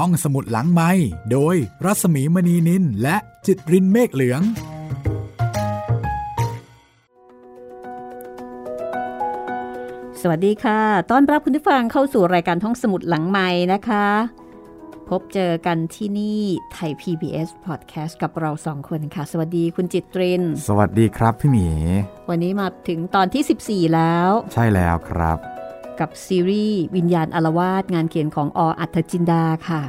ท่องสมุดหลังไม้โดยรัสมีมณีนินและจิตรินเมฆเหลือง สวัสดีค่ะ ต้อนรับคุณผู้ฟังเข้าสู่รายการท่องสมุดหลังไม้นะคะ พบเจอกันที่นี่ไทย PBS Podcast กับเราสองคนค่ะ สวัสดีคุณจิตริน สวัสดีครับพี่หมี วันนี้มาถึงตอนที่ 14 แล้ว ใช่แล้วครับ กับซีรีส์วิญญาณอารวาสงานเขียนของออัธจินดาค่ะ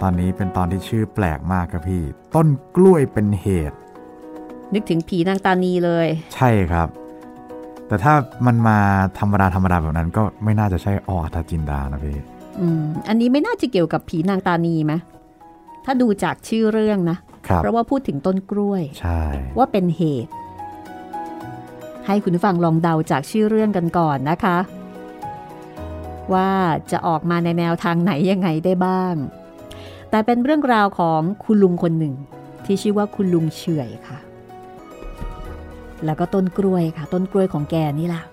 ตอนนี้เป็นตอนที่ชื่อแปลกมากครับพี่ ต้นกล้วยเป็นเหตุ นึกถึงผีนางตานีเลย ใช่ครับ แต่ถ้ามันมาธรรมดาธรรมดาแบบนั้น ก็ไม่น่าจะใช่ออัธจินดานะพี่อืมอันนี้ไม่น่าจะเกี่ยวกับผีนางตานีไหมถ้าดูจากชื่อเรื่องนะครับเพราะว่าพูดถึงต้นกล้วย ใช่ ว่าเป็นเหตุ ให้คุณฟังลองเดาจากชื่อเรื่องกันก่อนนะคะ ว่าจะออกมาในแนวทางไหนยังไงได้บ้าง แต่เป็นเรื่องราวของคุณลุงคนหนึ่ง ที่ชื่อว่าคุณลุงเฉื่อยค่ะ แล้วก็ต้นกล้วยค่ะ ต้นกล้วยของแกนี่แหละ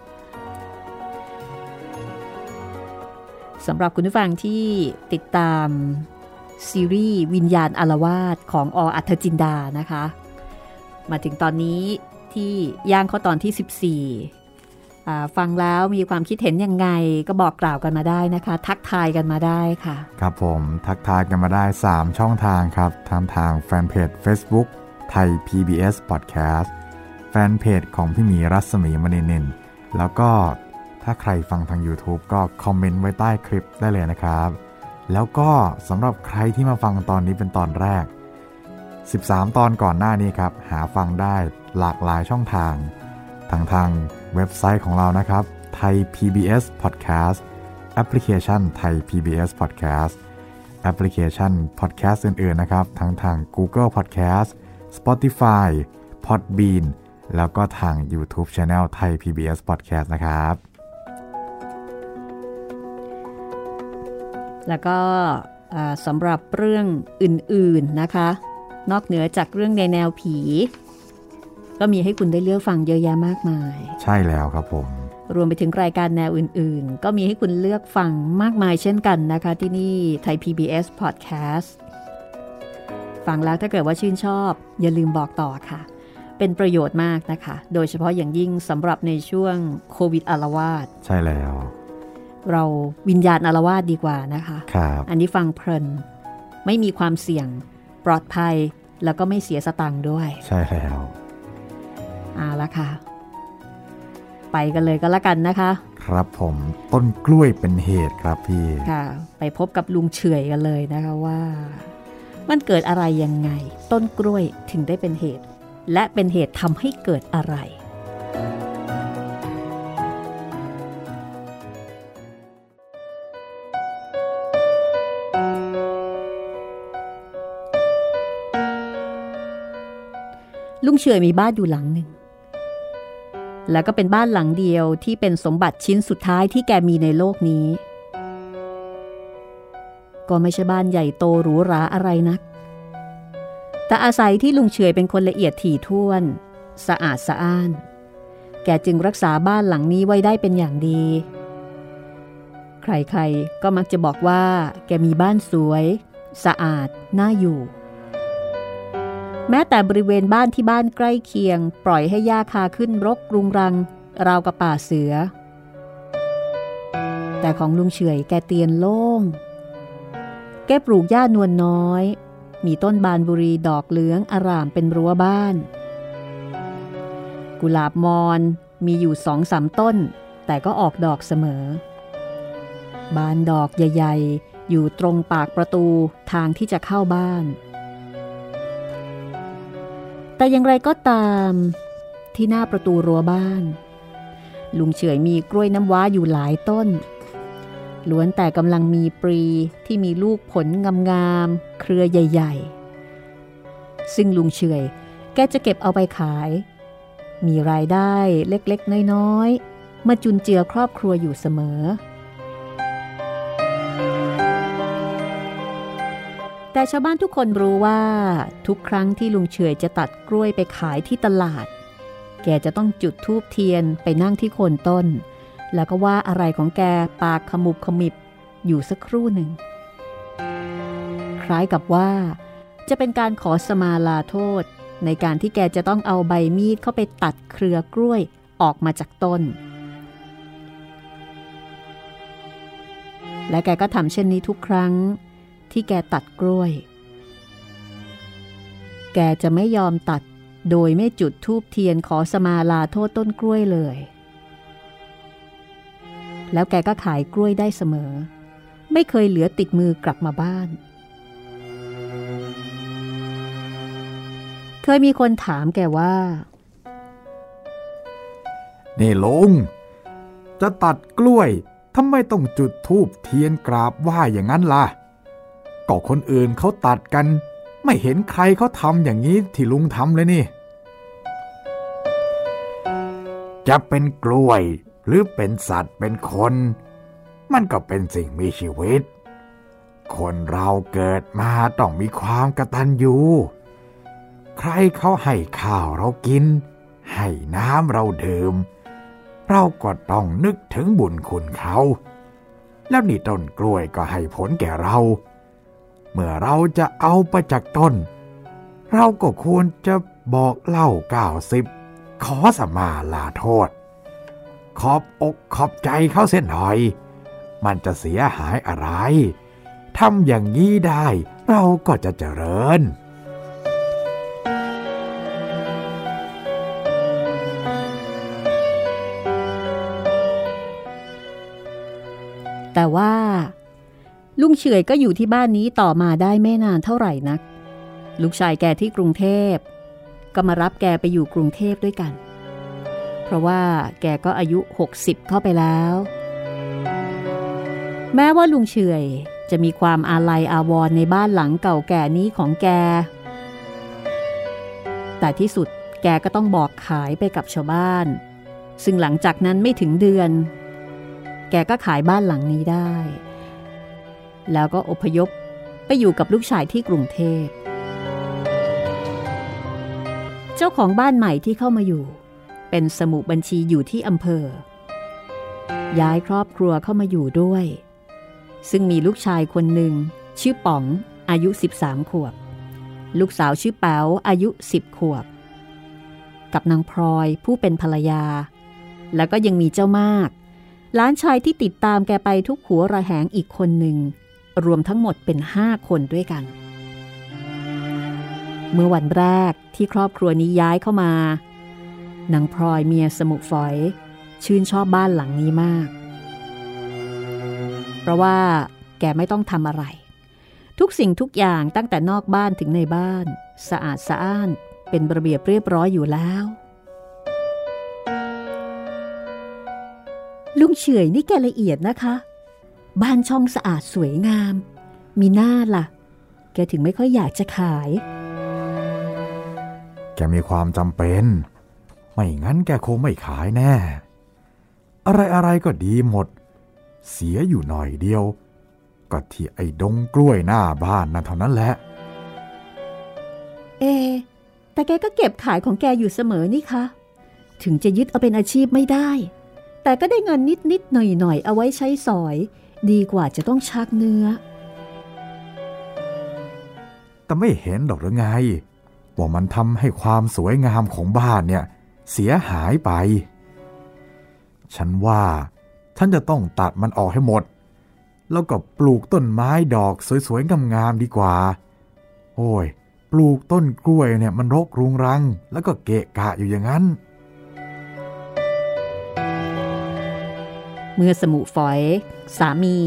สำหรับคุณผู้ฟังที่ติดตามซีรีส์วิญญาณอารวาสของออัธจินดานะคะ มาถึงตอนนี้ ที่ย่างเข้าตอนที่ 14อ่ฟังแล้วมีความคิดเห็นยังไงก็บอกกล่าวกันมาได้นะคะ ทักทายกันมาได้ค่ะ ครับผมทักทายกันมาได้ 3 ช่องทางครับทางทางแฟนเพจ Facebook ไทย PBS Podcast แฟนเพจของพี่หมีรัศมีมณีนินแล้วก็ถ้าใครฟังทาง YouTube ก็คอมเมนต์ไว้ใต้คลิปได้เลยนะครับ แล้วก็สำหรับใครที่มาฟังตอนนี้เป็นตอนแรก 13 ตอนก่อนหน้านี้ครับ หาฟังได้ หลากหลายช่องทางทางทางเว็บไซต์ของเรานะครับไทย PBS Podcast แอปพลิเคชันไทย PBS Podcast แอปพลิเคชัน Podcast อื่นๆนะครับ ทั้งทาง Google Podcast Spotify Podbean แล้วก็ทาง YouTube Channel Thai PBS Podcast นะครับ แล้วก็สำหรับเรื่องอื่นๆนะคะ นอกเหนือจากเรื่องในแนวผี ก็มีให้คุณได้เลือกฟังเยอะแยะมากมาย ใช่แล้วครับผม รวมไปถึงรายการแนวอื่นๆ ก็มีให้คุณเลือกฟังมากมายเช่นกันนะคะที่นี่ไทย PBS Podcast ฟังแล้วถ้าเกิดว่าชื่นชอบ อย่าลืมบอกต่อค่ะ เป็นประโยชน์มากนะคะ โดยเฉพาะอย่างยิ่งสำหรับในช่วงโควิดอารวาสใช่แล้ว เราวิญญาณอารวาสดีกว่านะคะครับอันนี้ฟังเพลิน ไม่มีความเสี่ยง ปลอดภัยแล้วก็ไม่เสียสตังค์ด้วย ใช่แล้ว เอาละค่ะ ไปกันเลยก็แล้วกันนะคะ ครับผมต้นกล้วยเป็นเหตุครับพี่ค่ะ ไปพบกับลุงเฉอยกันเลยนะคะว่า มันเกิดอะไรยังไง ต้นกล้วยถึงได้เป็นเหตุ และเป็นเหตุทำให้เกิดอะไรลุงเฉอยมีบ้านอยู่หลังหนึ่ง แล้วก็เป็นบ้านหลังเดียวที่เป็นสมบัติชิ้นสุดท้ายที่แกมีในโลกนี้ ก็ไม่ใช่บ้านใหญ่โตหรูหราอะไรนัก แต่อาศัยที่ลุงเฉยเป็นคนละเอียดถี่ถ้วน สะอาดสะอ้าน แกจึงรักษาบ้านหลังนี้ไว้ได้เป็นอย่างดี ใครๆก็มักจะบอกว่า แกมีบ้านสวย สะอาดน่าอยู่ แม้แต่บริเวณบ้านที่บ้านใกล้เคียง ปล่อยให้หญ้าคาขึ้นรกรุงรัง ราวกับป่าเสือ แต่ของลุงเฉยแกเตียนโล่ง แกปลูกหญ้านวลน้อย มีต้นบานบุรีดอกเหลืองอารามเป็นรั้วบ้าน กุหลาบมอนมีอยู่สองสามต้น แต่ก็ออกดอกเสมอ บานดอกใหญ่ ๆ อยู่ตรงปากประตูทางที่จะเข้าบ้าน แต่อย่างไรก็ตาม ที่หน้าประตูรั้วบ้าน ลุงเฉยมีกล้วยน้ำว้าอยู่หลายต้นล้วนแต่กำลังมีปรีที่มีลูกผลงามๆเครือใหญ่ ๆ ซึ่งลุงเฉยแกจะเก็บเอาไปขาย มีรายได้เล็กๆ น้อย ๆ มาจุนเจือครอบครัวอยู่เสมอ แต่ชาวบ้านทุกคนรู้ว่าทุกครั้งที่ลุงเฉยจะตัดกล้วยไปขายที่ตลาด แกจะต้องจุดธูปเทียนไปนั่งที่โคนต้น แล้วก็ว่าอะไรของแกปากขมุบขมิบอยู่สักครู่หนึ่ง คล้ายกับว่า จะเป็นการขอสมาลาโทษ ในการที่แกจะต้องเอาใบมีดเข้าไปตัดเครือกล้วยออกมาจากต้น และแกก็ทำเช่นนี้ทุกครั้ง ที่แกตัดกล้วย แกจะไม่ยอมตัดโดยไม่จุดทูบเทียนขอสมาลาโทษต้นกล้วยเลย แล้วแกก็ขายกล้วยได้เสมอ ไม่เคยเหลือติดมือกลับมาบ้าน เคยมีคนถามแกว่า นี่ลุงจะตัดกล้วยทำไมต้องจุดทูบเทียนกราบไหว้อย่างนั้นล่ะ ก็คนอื่นเขาตัดกัน ไม่เห็นใครเขาทำอย่างนี้ที่ลุงทำเลยนี่ จะเป็นกล้วยหรือเป็นสัตว์เป็นคน มันก็เป็นสิ่งมีชีวิต คนเราเกิดมาต้องมีความกระตัญญูใครเขาให้ข้าวเรากิน ให้น้ำเราดื่ม เราก็ต้องนึกถึงบุญคุณเขา แล้วนี่ต้นกล้วยก็ให้ผลแก่เรา เมื่อเราจะเอาไปจากต้น เราก็ควรจะบอกเล่าก้าวสิบขอสมาลาโทษ ขอบอกขอบใจเขาเส้นหน่อย มันจะเสียหายอะไรทำอย่างนี้ได้เราก็จะเจริญแต่ว่า ลุงเฉยก็อยู่ที่บ้านนี้ต่อมาได้ไม่นานเท่าไหร่นัก ลูกชายแกที่กรุงเทพ ก็มารับแกไปอยู่กรุงเทพด้วยกัน เพราะว่าแกก็อายุ 60 เข้าไปแล้ว แม้ว่าลุงเฉยจะมีความอาลัยอาวรณ์ในบ้านหลังเก่าแก่นี้ของแก แต่ที่สุดแกก็ต้องบอกขายไปกับชาวบ้าน ซึ่งหลังจากนั้นไม่ถึงเดือน แกก็ขายบ้านหลังนี้ได้ แล้วก็อพยพไปอยู่กับลูกชายที่กรุงเทพ เจ้าของบ้านใหม่ที่เข้ามาอยู่ เป็นสมุบัญชีอยู่ที่อำเภอ ย้ายครอบครัวเข้ามาอยู่ด้วย ซึ่งมีลูกชายคนหนึ่ง ชื่อป๋องอายุ 13 ขวบ ลูกสาวชื่อแป๋วอายุ 10 ขวบ กับนางพลอยผู้เป็นภรรยา แล้วก็ยังมีเจ้ามากหลานชายที่ติดตามแกไปทุกหัวระแหงอีกคนหนึ่ง รวมทั้งหมดเป็นห้าคนด้วยกัน เมื่อวันแรกที่ครอบครัวนี้ย้ายเข้ามานางพลอยเมียสมุฝอย ชื่นชอบบ้านหลังนี้มาก เพราะว่าแกไม่ต้องทำอะไร ทุกสิ่งทุกอย่างตั้งแต่นอกบ้านถึงในบ้าน สะอาดสะอ้านเป็นระเบียบเรียบร้อยอยู่แล้ว ลุงเฉยนี่แกละเอียดนะคะ บ้านช่องสะอาดสวยงาม มีหน้าล่ะ แกถึงไม่ค่อยอยากจะขาย แกมีความจำเป็น ไม่งั้นแกคงไม่ขายแน่ อะไรอะไรก็ดีหมด เสียอยู่หน่อยเดียว ก็ที่ไอ้ดงกล้วยหน้าบ้านนั่นเท่านั้นแหละ เอ แต่แกก็เก็บขายของแกอยู่เสมอนี่คะถึงจะยึดเอาเป็นอาชีพไม่ได้ แต่ก็ได้เงินนิดนิดหน่อยหน่อยเอาไว้ใช้สอย ดีกว่าจะต้องชักเนื้อ แต่ไม่เห็นหรอกหรือไง ว่ามันทำให้ความสวยงามของบ้านเนี่ย เสียหายไป ฉันว่าฉันจะต้องตัดมันออกให้หมด แล้วก็ปลูกต้นไม้ดอกสวยๆงามๆดีกว่า โอ้ย ปลูกต้นกล้วยเนี่ยมันรกรุงรัง แล้วก็เกะกะอยู่อย่างนั้น เมื่อสมุฝอย สามี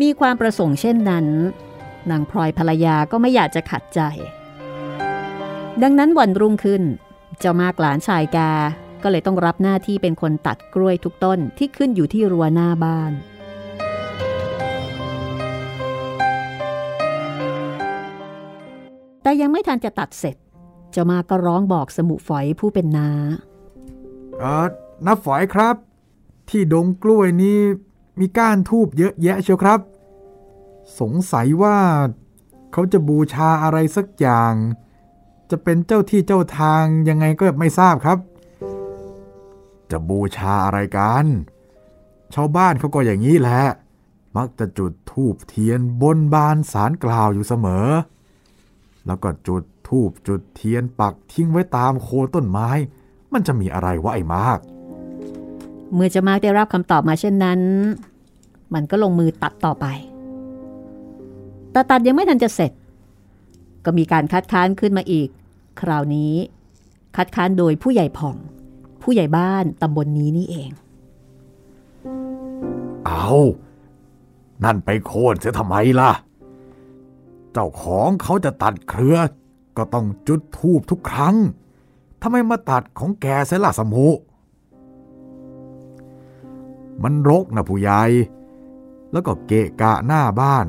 มีความประสงค์เช่นนั้นนางพลอยภรรยาก็ไม่อยากจะขัดใจ ดังนั้นวันรุ่งขึ้น เจ้ามากหลานชายแกก็เลยต้องรับหน้าที่เป็นคนตัดกล้วยทุกต้นที่ขึ้นอยู่ที่รั้วหน้าบ้านแต่ยังไม่ทันจะตัดเสร็จ เจ้ามาก็ร้องบอกสมุฝอยผู้เป็นนาเออนับฝอยครับ ที่ดงกล้วยนี้มีก้านทูบเยอะแยะเชียวครับ สงสัยว่าเขาจะบูชาอะไรสักอย่าง จะเป็นเจ้าที่เจ้าทางยังไงก็ไม่ทราบครับ จะบูชาอะไรกัน ชาวบ้านเขาก็อย่างนี้แหละ มักจะจุดทูบเทียนบนบานสารกล่าวอยู่เสมอ แล้วก็จุดทูบจุดเทียนปักทิ้งไว้ตามโคนต้นไม้ มันจะมีอะไรวะไอ้มาก เมื่อจะมากได้รับคำตอบมาเช่นนั้น มันก็ลงมือตัดต่อไป แต่ตัดยังไม่ทันจะเสร็จ ก็มีการคัดค้านขึ้นมาอีก คราวนี้ คัดค้านโดยผู้ใหญ่ผ่อง ผู้ใหญ่บ้านตำบลนนี้นี่เอง เอานั่นไปโค่นเสียทำไมล่ะ เจ้าของเขาจะตัดเครือ ก็ต้องจุดทูบทุกครั้งทำไมมาตัดของแกเสียล่ะสมุ มันรกนะผู้ใหญ่ แล้วก็เกะกะหน้าบ้าน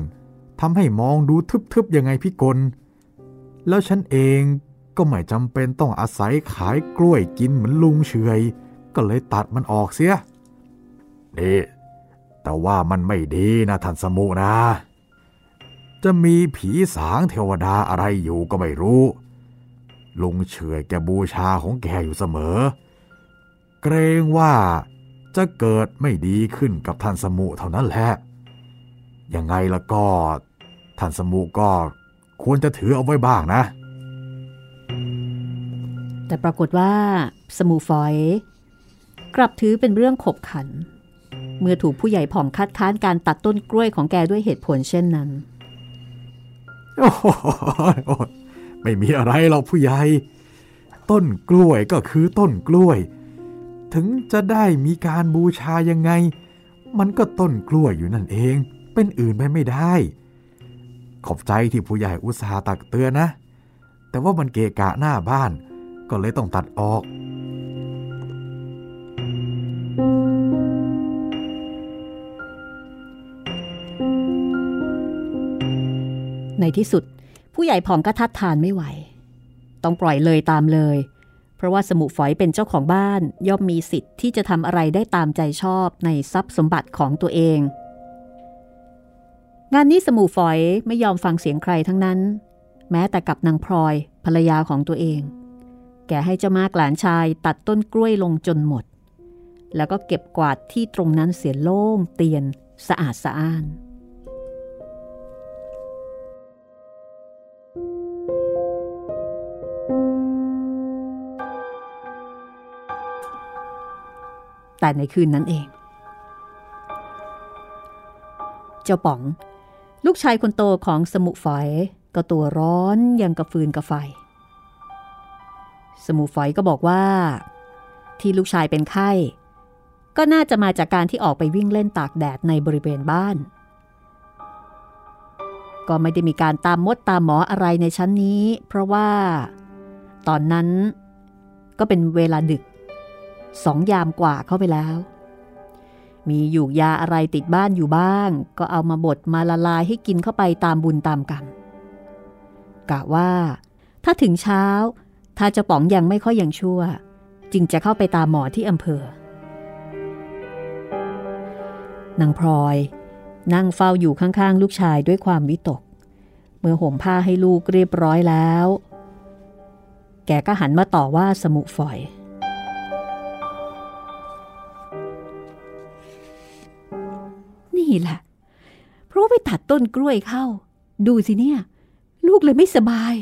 ทำให้มองดูทึบๆยังไงพี่กล แล้วฉันเองก็ไม่จำเป็นต้องอาศัยขายกล้วยกินเหมือนลุงเฉยก็เลยตัดมันออกเสียนี่แต่ว่ามันไม่ดีนะท่านสมุนะ จะมีผีสางเทวดาอะไรอยู่ก็ไม่รู้ ลุงเฉยแกบูชาของแกอยู่เสมอ เกรงว่า จะเกิดไม่ดีขึ้นกับท่านสมุเท่านั้นแหละ ยังไงละก็ท่านสมุก็ควรจะถือเอาไว้บ้างนะ แต่ปรากฏว่า สมูฟอย กลับถือเป็นเรื่องขบขัน เมื่อถูกผู้ใหญ่ผ่องคัดค้านการตัดต้นกล้วยของแกด้วยเหตุผลเช่นนั้นโอ้โหไม่มีอะไรหรอกผู้ใหญ่ ต้นกล้วยก็คือต้นกล้วย ถึงจะได้มีการบูชายังไง มันก็ต้นกล้วยอยู่นั่นเอง เป็นอื่นไปไม่ได้ ขอบใจที่ผู้ใหญ่อุตส่าห์ตักเตือนนะ แต่ว่ามันเกะกะหน้าบ้าน ก็เลยต้องตัดออกในที่สุด ผู้ใหญ่ผ่องก็ทัดทานไม่ไหว ต้องปล่อยเลยตามเลย เพราะว่าสมุฝอยเป็นเจ้าของบ้านย่อมมีสิทธิ์ที่จะทำอะไรได้ตามใจชอบในทรัพย์สมบัติของตัวเอง งานนี้สมุฝอยไม่ยอมฟังเสียงใครทั้งนั้น แม้แต่กับนางพลอยภรรยาของตัวเอง แกให้เจ้ามากหลานชายตัดต้นกล้วยลงจนหมด แล้วก็เก็บกวาดที่ตรงนั้นเสียโล่งเตียนสะอาดสะอ้าน แต่ในคืนนั้นเอง เจ้าป๋อง ลูกชายคนโตของสมุฝอยก็ตัวร้อนยังกระฟืนกระไฟ สมุฝอยก็บอกว่า ที่ลูกชายเป็นไข้ ก็น่าจะมาจากการที่ออกไปวิ่งเล่นตากแดดในบริเวณบ้าน ก็ไม่ได้มีการตามมดตามหมออะไรในชั้นนี้ เพราะว่า ตอนนั้นก็เป็นเวลาดึก สองยามกว่าเข้าไปแล้ว มีอยู่ยาอะไรติดบ้านอยู่บ้าง ก็เอามาบดมาละลายให้กินเข้าไปตามบุญตามกรรมกะว่า ถ้าถึงเช้า ถ้าจะป๋องยังไม่ค่อยยังชั่ว จึงจะเข้าไปตามหมอที่อำเภอนางพลอยนั่งเฝ้าอยู่ข้างๆ ลูกชายด้วยความวิตก เมื่อห่มผ้าให้ลูกเรียบร้อยแล้ว แกก็หันมาต่อว่าสมุฝอย นี่แหละ เพราะไปตัดต้นกล้วยเข้า ดูสิเนี่ย ลูกเลยไม่สบาย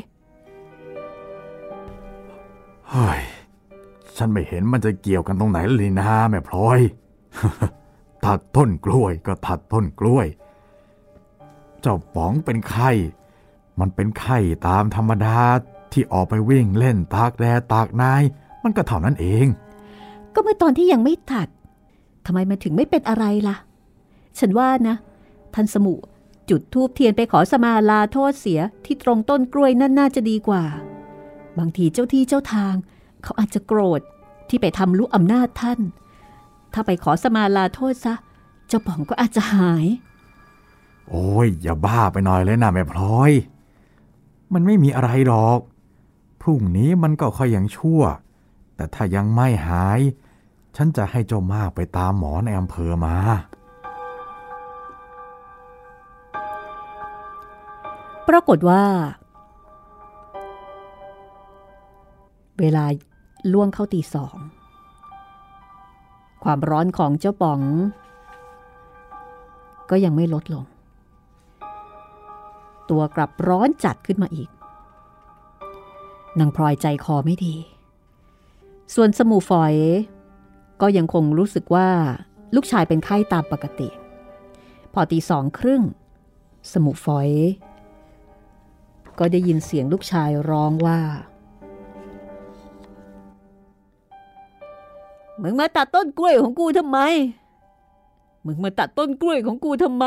เฮ้ยฉันไม่เห็นมันจะเกี่ยวกันตรงไหนเลยนะแม่พลอย ตัดต้นกล้วยก็ตัดต้นกล้วย เจ้าป๋องเป็นไข้ มันเป็นไข้ตามธรรมดาที่ออกไปวิ่งเล่นตากแดดตากนาย มันก็เท่านั้นเอง ก็เมื่อตอนที่ยังไม่ตัดทำไมมันถึงไม่เป็นอะไรล่ะ ฉันว่านะ ท่านสมุ จุดทูบเทียนไปขอสมาลาโทษเสียที่ตรงต้นกล้วยนั่นน่าจะดีกว่า บางทีเจ้าที่เจ้าทาง เขาอาจจะโกรธที่ไปทำลุกอำนาจท่าน ถ้าไปขอสมาลาโทษซะ เจ้าป๋องก็อาจจะหาย โอ้ย อย่าบ้าไปหน่อยเลยนะแม่พลอย มันไม่มีอะไรหรอก พรุ่งนี้มันก็ค่อยยังชั่ว แต่ถ้ายังไม่หาย ฉันจะให้เจ้ามากไปตามหมอในอำเภอมา ปรากฏว่า เวลาล่วงเข้าตีสอง ความร้อนของเจ้าป๋อง ก็ยังไม่ลดลง ตัวกลับร้อนจัดขึ้นมาอีกนางพลอยใจคอไม่ดี ส่วนสมูฝอย ก็ยังคงรู้สึกว่าลูกชายเป็นไข้ตามปกติ พอตีสองครึ่ง สมูฝอย ก็ได้ยินเสียงลูกชายร้องว่า มึงมาตัดต้นกล้วยของกูทำไม มึงมาตัดต้นกล้วยของกูทำไม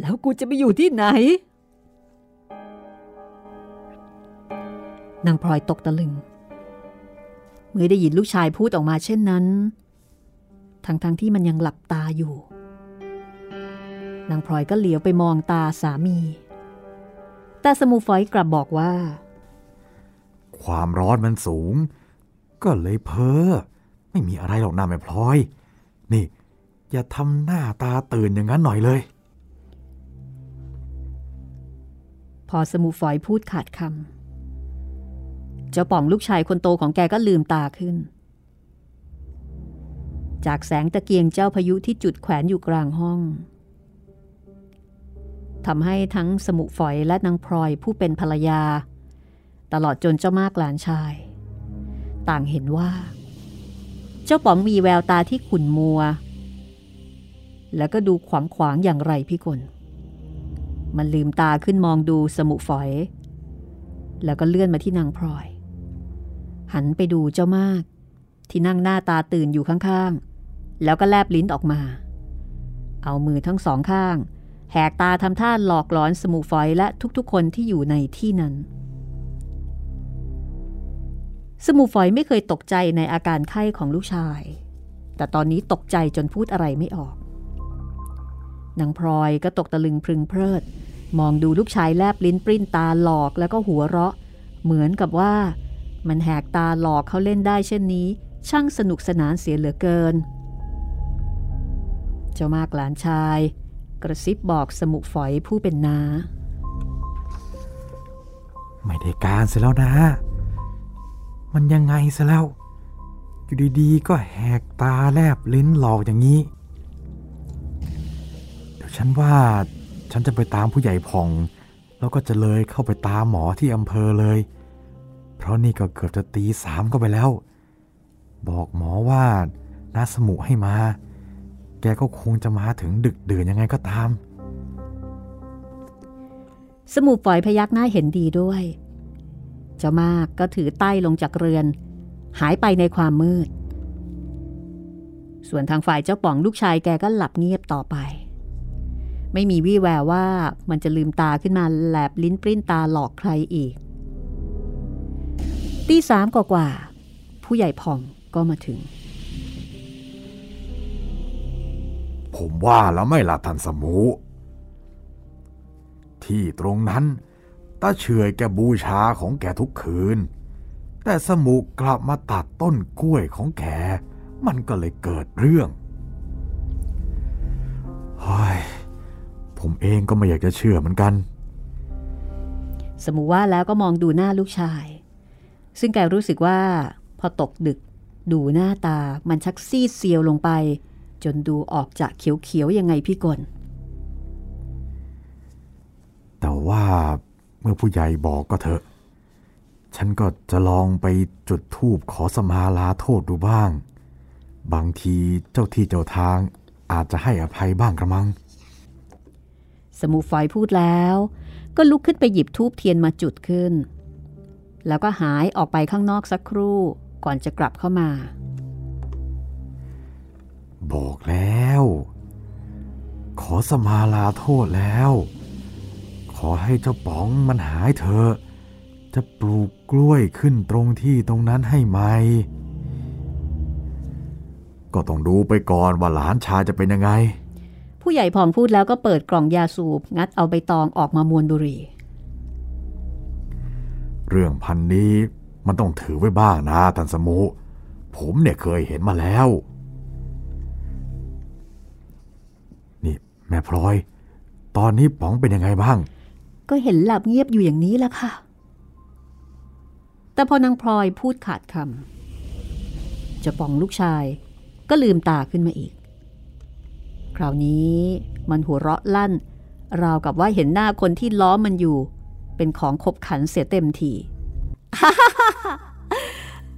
แล้วกูจะไปอยู่ที่ไหน นางพลอยตกตะลึง เมื่อได้ยินลูกชายพูดออกมาเช่นนั้น ทั้งๆทที่มันยังหลับตาอยู่ นางพลอยก็เหลียวไปมองตาสามี แต่สมูฟอยกลับบอกว่า ความร้อนมันสูง ก็เลยเพ้อ ไม่มีอะไรหรอกนะแม่พลอย นี่ อย่าทำหน้าตาตื่นอย่างนั้นหน่อยเลย พอสมูฟอยพูดขาดคำเจ้าป่องลูกชายคนโตของแกก็ลืมตาขึ้น จากแสงตะเกียงเจ้าพายุที่จุดแขวนอยู่กลางห้อง ทำให้ทั้งสมุฝอยและนางพลอยผู้เป็นภรรยา ตลอดจนเจ้ามากหลานชาย ต่างเห็นว่า เจ้าป๋องมีแววตาที่ขุ่นมัว แล้วก็ดูขวางขวางอย่างไรพี่กลมันลืมตาขึ้นมองดูสมุฝอย แล้วก็เลื่อนมาที่นางพลอย หันไปดูเจ้ามาก ที่นั่งหน้าตาตื่นอยู่ข้างๆ แล้วก็แลบลิ้นออกมา เอามือทั้งสองข้าง แหกตาทำท่าหลอกหลอนสมุฝอยและทุกๆคนที่อยู่ในที่นั้น สมุฝอยไม่เคยตกใจในอาการไข้ของลูกชาย แต่ตอนนี้ตกใจจนพูดอะไรไม่ออกนางพลอยก็ตกตะลึงพึงเพลิด มองดูลูกชายแลบลิ้นปริ้นตาหลอกแล้วก็หัวเราะ เหมือนกับว่า มันแหกตาหลอกเขาเล่นได้เช่นนี้ ช่างสนุกสนานเสียเหลือเกิน เจ้ามากหลานชาย กระซิบบอกสมุฝอยผู้เป็นนา ไม่ได้การเสียแล้วนะ มันยังไงซะแล้ว อยู่ดีๆ ก็แหกตาแลบลิ้นหลอกอย่างนี้ เดี๋ยวฉันว่าฉันจะไปตามผู้ใหญ่พอง แล้วก็จะเลยเข้าไปตามหมอที่อำเภอเลย เพราะนี่ก็เกือบจะตีสามก็ไปแล้ว บอกหมอว่าน้าสมุให้มา แกก็คงจะมาถึงดึกดื่นยังไงก็ตาม สมุฝอยพยักหน้าเห็นดีด้วย เจ้ามากก็ถือใต้ลงจากเรือน หายไปในความมืด ส่วนทางฝ่ายเจ้าป๋องลูกชายแกก็หลับเงียบต่อไป ไม่มีวี่แววว่ามันจะลืมตาขึ้นมาแลบลิ้นปริ้นตาหลอกใครอีก ตีสามกว่าๆผู้ใหญ่ผ่องก็มาถึง ผมว่าแล้วไม่ละทันสมูที่ตรงนั้นตาเฉยแกบูชาของแกทุกคืน แต่สมูกลับมาตัดต้นกล้วยของแก มันก็เลยเกิดเรื่องเฮ้ยผมเองก็ไม่อยากจะเชื่อเหมือนกัน สมมุว่าแล้วก็มองดูหน้าลูกชาย ซึ่งแกรู้สึกว่าพอตกดึกดูหน้าตามันชักซีดเซียวลงไป จนดูออกจากเขียวๆยังไงพี่กลแต่ว่าเมื่อผู้ใหญ่บอกก็เถอะ ฉันก็จะลองไปจุดธูปขอสมาลาโทษดูบ้าง บางทีเจ้าที่เจ้าทางอาจจะให้อภัยบ้างกระมัง สมุฝอยพูดแล้ว ก็ลุกขึ้นไปหยิบทูบเทียนมาจุดขึ้น แล้วก็หายออกไปข้างนอกสักครู่ก่อนจะกลับเข้ามา บอกแล้ว ขอสมาลาโทษแล้ว ขอให้เจ้าป๋องมันหายเถอะจะปลูกกล้วยขึ้นตรงที่ตรงนั้นให้ไหม ก็ต้องดูไปก่อนว่าหลานชายจะเป็นยังไง ผู้ใหญ่พองพูดแล้วก็เปิดกล่องยาสูบ งัดเอาใบตองออกมามวนบุหรี่เรื่องพันนี้มันต้องถือไว้บ้างนะท่านสมุ ผมเนี่ยเคยเห็นมาแล้ว แม่พลอย ตอนนี้ป๋องเป็นยังไงบ้าง ก็เห็นหลับเงียบอยู่อย่างนี้แหละค่ะ แต่พอนางพลอยพูดขาดคำจะป่องลูกชาย ก็ลืมตาขึ้นมาอีก คราวนี้มันหัวเราะลั่น ราวกับว่าเห็นหน้าคนที่ล้อมมันอยู่ เป็นของขบขันเสียเต็มที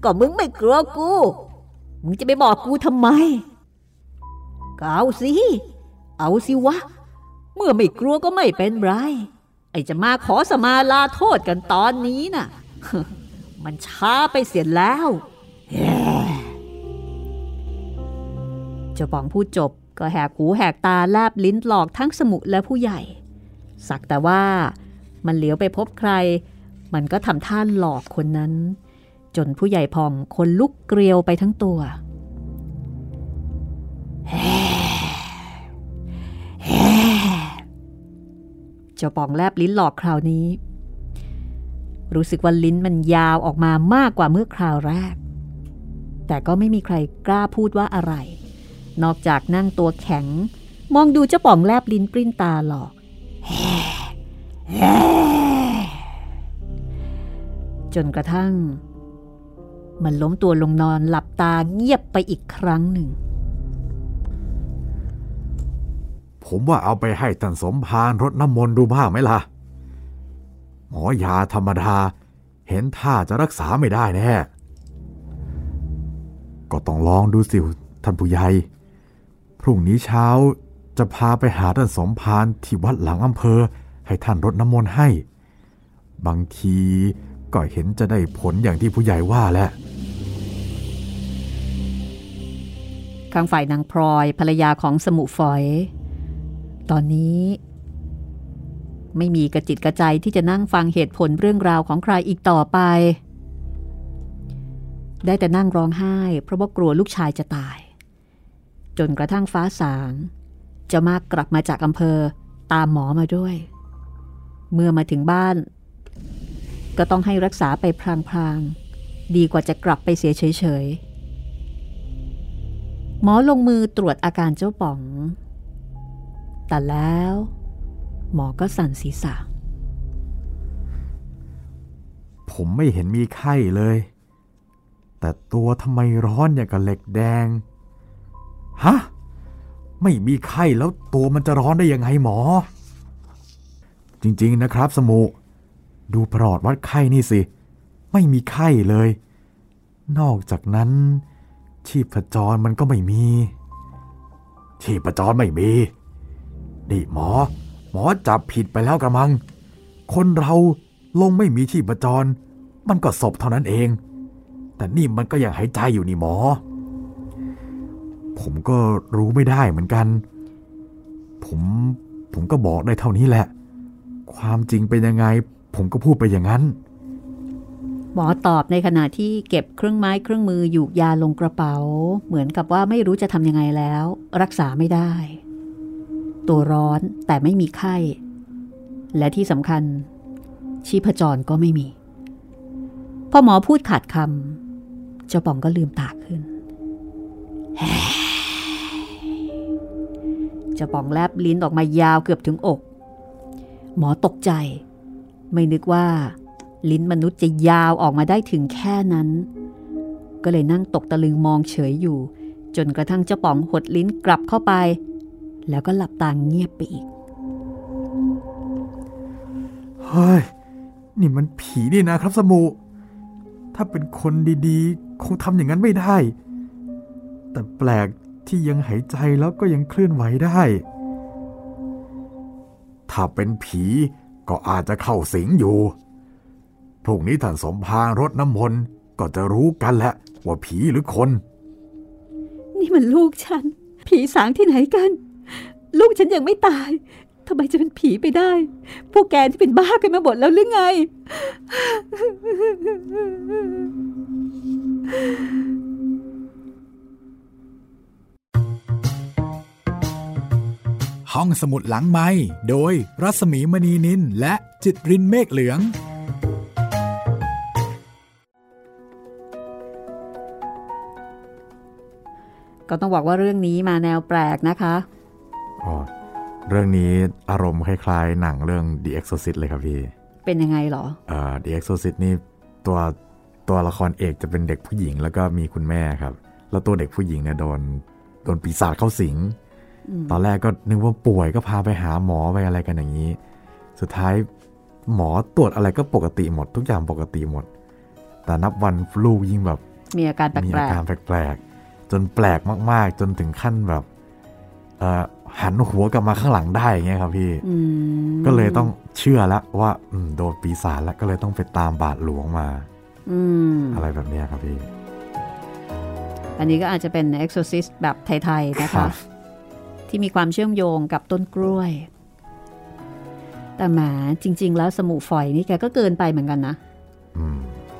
ก็มึงไม่กลัวกู มึงจะไปบอกกูทำไมก็เอาสิ เอาสิวะ เมื่อไม่กลัวก็ไม่เป็นไร ไอจะมาขอสมาลาโทษกันตอนนี้น่ะ มันช้าไปเสียแล้วเจ้าป๋องพูดจบก็แหกหูแหกตาแลบลิ้นหลอกทั้งสมุและผู้ใหญ่ สักแต่ว่ามันเหลียวไปพบใคร มันก็ทำท่านหลอกคนนั้น จนผู้ใหญ่พองคนลุกเกลียวไปทั้งตัว เจ้าปองแลบลิ้นหลอกคราวนี้ รู้สึกว่าลิ้นมันยาวออกมามากกว่าเมื่อคราวแรก แต่ก็ไม่มีใครกล้าพูดว่าอะไร นอกจากนั่งตัวแข็ง มองดูเจ้าป่องแลบลิ้นปริ้นตาหลอกจนกระทั่ง มันล้มตัวลงนอนหลับตาเงียบไปอีกครั้งหนึ่ง ผมว่าเอาไปให้ท่านสมภารรดน้ำมนต์ดูบ้างไหมล่ะ หมอยาธรรมดา เห็นท่าจะรักษาไม่ได้แน่ ก็ต้องลองดูสิท่านผู้ใหญ่ พรุ่งนี้เช้าจะพาไปหาท่านสมภารที่วัดหลังอำเภอ ให้ท่านรดน้ำมนต์ให้ บางทีก็เห็นจะได้ผลอย่างที่ผู้ใหญ่ว่าแหละข้างฝ่ายนางพลอยภรรยาของสมุฝอย ตอนนี้ ไม่มีกระจิตกระใจที่จะนั่งฟังเหตุผลเรื่องราวของใครอีกต่อไป ได้แต่นั่งร้องไห้ เพราะว่ากลัวลูกชายจะตาย จนกระทั่งฟ้าสางจะมากกลับมาจากอำเภอตามหมอมาด้วย เมื่อมาถึงบ้าน ก็ต้องให้รักษาไปพลางๆ ดีกว่าจะกลับไปเสียเฉยๆ หมอลงมือตรวจอาการเจ้าป๋อง แต่แล้ว หมอก็สั่นศีรษะ ผมไม่เห็นมีไข้เลย แต่ตัวทำไมร้อนอย่างกับเหล็กแดง ฮะ ไม่มีไข้แล้วตัวมันจะร้อนได้ยังไงหมอ จริงๆนะครับสมุ ดูปลอดวัดไข้นี่สิ ไม่มีไข้เลย นอกจากนั้นชีพจรมันก็ไม่มี ชีพจรไม่มี นี่หมอ หมอจับผิดไปแล้วกระมัง คนเราลงไม่มีชีพจร มันก็ศพเท่านั้นเอง แต่นี่มันก็ยังหายใจอยู่นี่หมอ ผมก็รู้ไม่ได้เหมือนกัน ผมผมก็บอกได้เท่านี้แหละ ความจริงเป็นยังไง ผมก็พูดไปอย่างนั้น หมอตอบในขณะที่เก็บเครื่องไม้เครื่องมืออยู่ยาลงกระเป๋า เหมือนกับว่าไม่รู้จะทำยังไงแล้ว รักษาไม่ได้ ตัวร้อนแต่ไม่มีไข้ และที่สำคัญ ชีพจรก็ไม่มี พอหมอพูดขาดคำเจ้าป่องก็ลืมตาขึ้นเจ้าป่องแลบลิ้นออกมายาวเกือบถึงอก หมอตกใจ ไม่นึกว่า ลิ้นมนุษย์จะยาวออกมาได้ถึงแค่นั้น ก็เลยนั่งตกตะลึงมองเฉยอยู่ จนกระทั่งเจ้าป๋องหดลิ้นกลับเข้าไป แล้วก็หลับตาเงียบไปอีก เฮ้ย นี่มันผีนี่นะครับสมุถ้าเป็นคนดีๆ คงทำอย่างนั้นไม่ได้ แต่แปลกที่ยังหายใจแล้วก็ยังเคลื่อนไหวได้ ถ้าเป็นผีก็อาจจะเข้าสิงอยู่ พรุ่งนี้ท่านสมภารรดน้ำมนต์ก็จะรู้กันแหละว่าผีหรือคน นี่มันลูกฉัน ผีสางที่ไหนกัน ลูกฉันยังไม่ตายทำไมจะเป็นผีไปได้ พวกแกที่เป็นบ้ากันมาหมดแล้วหรือไง ห้องสมุดหลังไม้โดยรัสมีมณีนินและจิตรินเมฆเหลือง ก็ต้องบอกว่าเรื่องนี้มาแนวแปลกนะคะอ๋อ เรื่องนี้อารมณ์คล้ายๆ หนังเรื่อง The Exorcist เลยครับพี่ เป็นยังไงเหรอเอ่อ The Exorcist นี่ตัวตัวละครเอกจะเป็นเด็กผู้หญิงแล้วก็มีคุณแม่ครับ แล้วตัวเด็กผู้หญิงเนี่ยโดนโดนปีศาจเข้าสิงอตอนแรกก็นึกว่าป่วยก็พาไปหาหมอไปอะไรกันอย่างนี้ สุดท้ายหมอตรวจอะไรก็ปกติหมด ทุกอย่างปกติหมด แต่นับวันลูกยิ่งแบบมีอาการแปมีลอากการแปลกๆจนแปลกมาก ๆ จนถึงขั้นแบบเอ่อ หันหัวกลับมาข้างหลังได้อย่างเงี้ยครับพี่ๆอืมก็เลยต้องเชื่อแล้วว่าอืมโดนปีศาจแล้วก็เลยต้องไปตามบาทหลวงมาอืมอะไรแบบเนี้ยครับพี่ อันนี้ก็อาจจะเป็น exorcist แบบไทย ๆ นะครัคะบที่มีความเชื่อมโยงกับต้นกล้วย แต่แหมจริง ๆ แล้วสมุฝอยนี่แกก็เกินไปเหมือนกันนะอืม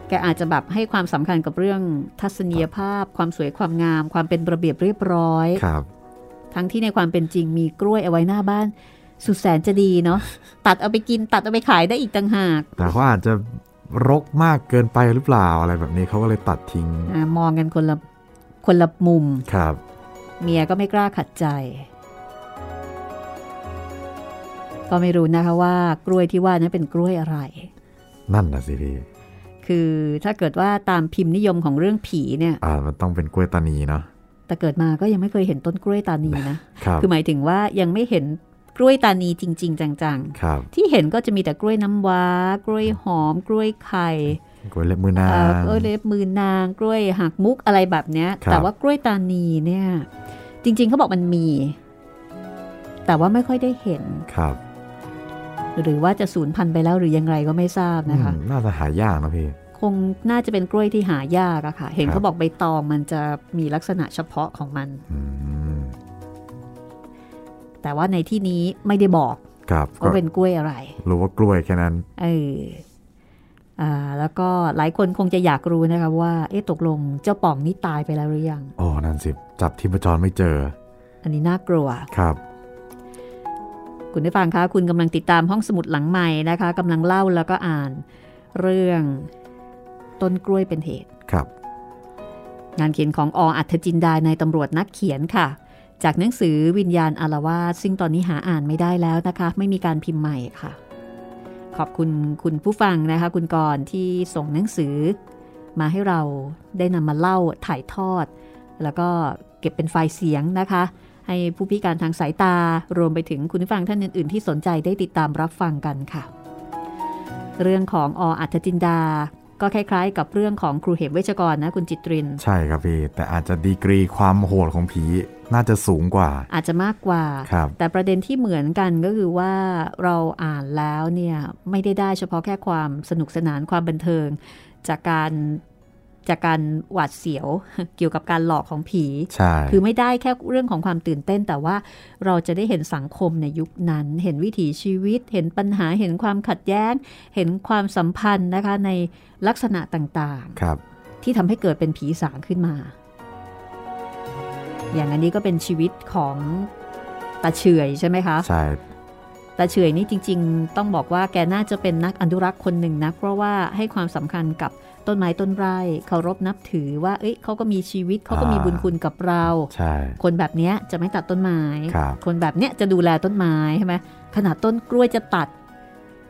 แกอาจจะแบบให้ความสำคัญกับเรื่องทัศนียภาพ ความสวยความงาม ความเป็นระเบียบเรียบร้อยครับ ทั้งที่ในความเป็นจริงมีกล้วยเอาไว้หน้าบ้าน สุดแสนจะดีเนาะตัดเอาไปกินตัดเอาไปขายได้อีกต่างหาก แต่เขาอาจจะรกมากเกินไปหรือเปล่าอะไรแบบนี้เขาก็เลยตัดทิ้งอามองกันคนละคนละมุมครับ เมียก็ไม่กล้าขัดใจ ก็ไม่รู้นะคะว่ากล้วยที่ว่านั้นเป็นกล้วยอะไร นั่นนะสิพี่คือถ้าเกิดว่าตามพิมพ์นิยมของเรื่องผีเนี่ย อ่า มันต้องเป็นกล้วยตานีเนาะ แต่เกิดมาก็ยังไม่เคยเห็นต้นกล้วยตานีนะครับคือหมายถึงว่ายังไม่เห็นกล้วยตานีจริง ๆ จังครับๆที่เห็นก็จะมีแต่กล้วยน้ำว้า กล้วยหอม กล้วยไข่กล้วยเล็บมือนางเอ่อกล้วยเล็บมือนางกล้วยหักมุกอะไรแบบเนี้ยครับแต่ว่ากล้วยตานีเนี่ย จริง ๆเขาบอกมันมี แต่ว่าไม่ค่อยได้เห็นครับ หรือว่าจะสูญพันธุ์ไปแล้วหรือยังไงก็ไม่ทราบนะคะอืมน่าจะหายากนะพี่ คงน่าจะเป็นกล้วยที่หายากอะค่ะ เห็นครับเขาบอกใบตองมันจะมีลักษณะเฉพาะของมันอืมแต่ว่าในที่นี้ไม่ได้บอกครับก็ว่าเป็นกล้วยอะไร รู้ว่ากล้วยแค่นั้น เอออ่า แล้วก็หลายคนคงจะอยากรู้นะคะว่า เอ๊ะตกลงเจ้าป่องนี่ตายไปแล้วหรือยัง อ๋อ นั่นสิ จับทิพจรไม่เจอ อันนี้น่ากลัว ครับ คุณได้ฟังคะ คุณกำลังติดตามห้องสมุดหลังใหม่นะคะกำลังเล่าแล้วก็อ่าน เรื่อง ต้นกล้วยเป็นเหตุครับ งานเขียนของออัธจินดาในตำรวจนักเขียนค่ะ จากหนังสือวิญญาณอารวาสซึ่งตอนนี้หาอ่านไม่ได้แล้วนะคะ ไม่มีการพิมพ์ใหม่ค่ะ ขอบคุณคุณผู้ฟังนะคะ คุณกรณ์ที่ส่งหนังสือ มาให้เราได้นำมาเล่าถ่ายทอด แล้วก็เก็บเป็นไฟล์เสียงนะคะให้ผู้พิการทางสายตารวมไปถึงคุณผู้ฟังท่านอื่น ๆ ที่สนใจได้ติดตามรับฟังกันค่ะ เรื่องของออัธจินดา ก็คล้ายๆ กับเรื่องของครูเหมเวชกรนะคุณจิตริน ใช่ครับพี่ แต่อาจจะดีกรีความโหดของผีน่าจะสูงกว่า อาจจะมากกว่าครับแต่ประเด็นที่เหมือนกันก็คือว่าเราอ่านแล้วเนี่ยไม่ได้ได้เฉพาะแค่ความสนุกสนานความบันเทิง จากการ จากการหวาดเสียวเกี่ยวกับการหลอกของผีใช่คือไม่ได้แค่เรื่องของความตื่นเต้น แต่ว่าเราจะได้เห็นสังคมในยุคนั้น เห็นวิถีชีวิต เห็นปัญหา เห็นความขัดแย้ง เห็นความสัมพันธ์นะคะในลักษณะต่างๆ ครับ ที่ทำให้เกิดเป็นผีสางขึ้นมา อย่างอันนี้ก็เป็นชีวิตของตาเฉอยใช่ไหมคะใช่ตาเฉอยนี่จริง ๆ ต้องบอกว่าแกน่าจะเป็นนักอนุรักษ์คนหนึ่งนะเพราะว่าให้ความสำคัญกับ ต้นไม้ต้นไร่เคารพนับถือว่า เอ้ยเขาก็มีชีวิตเขาก็มีบุญคุณกับเราใช่คนแบบเนี้ยจะไม่ตัดต้นไม้ครับคนแบบเนี้ยจะดูแลต้นไม้ใช่ไหมขนาดต้นกล้วยจะตัด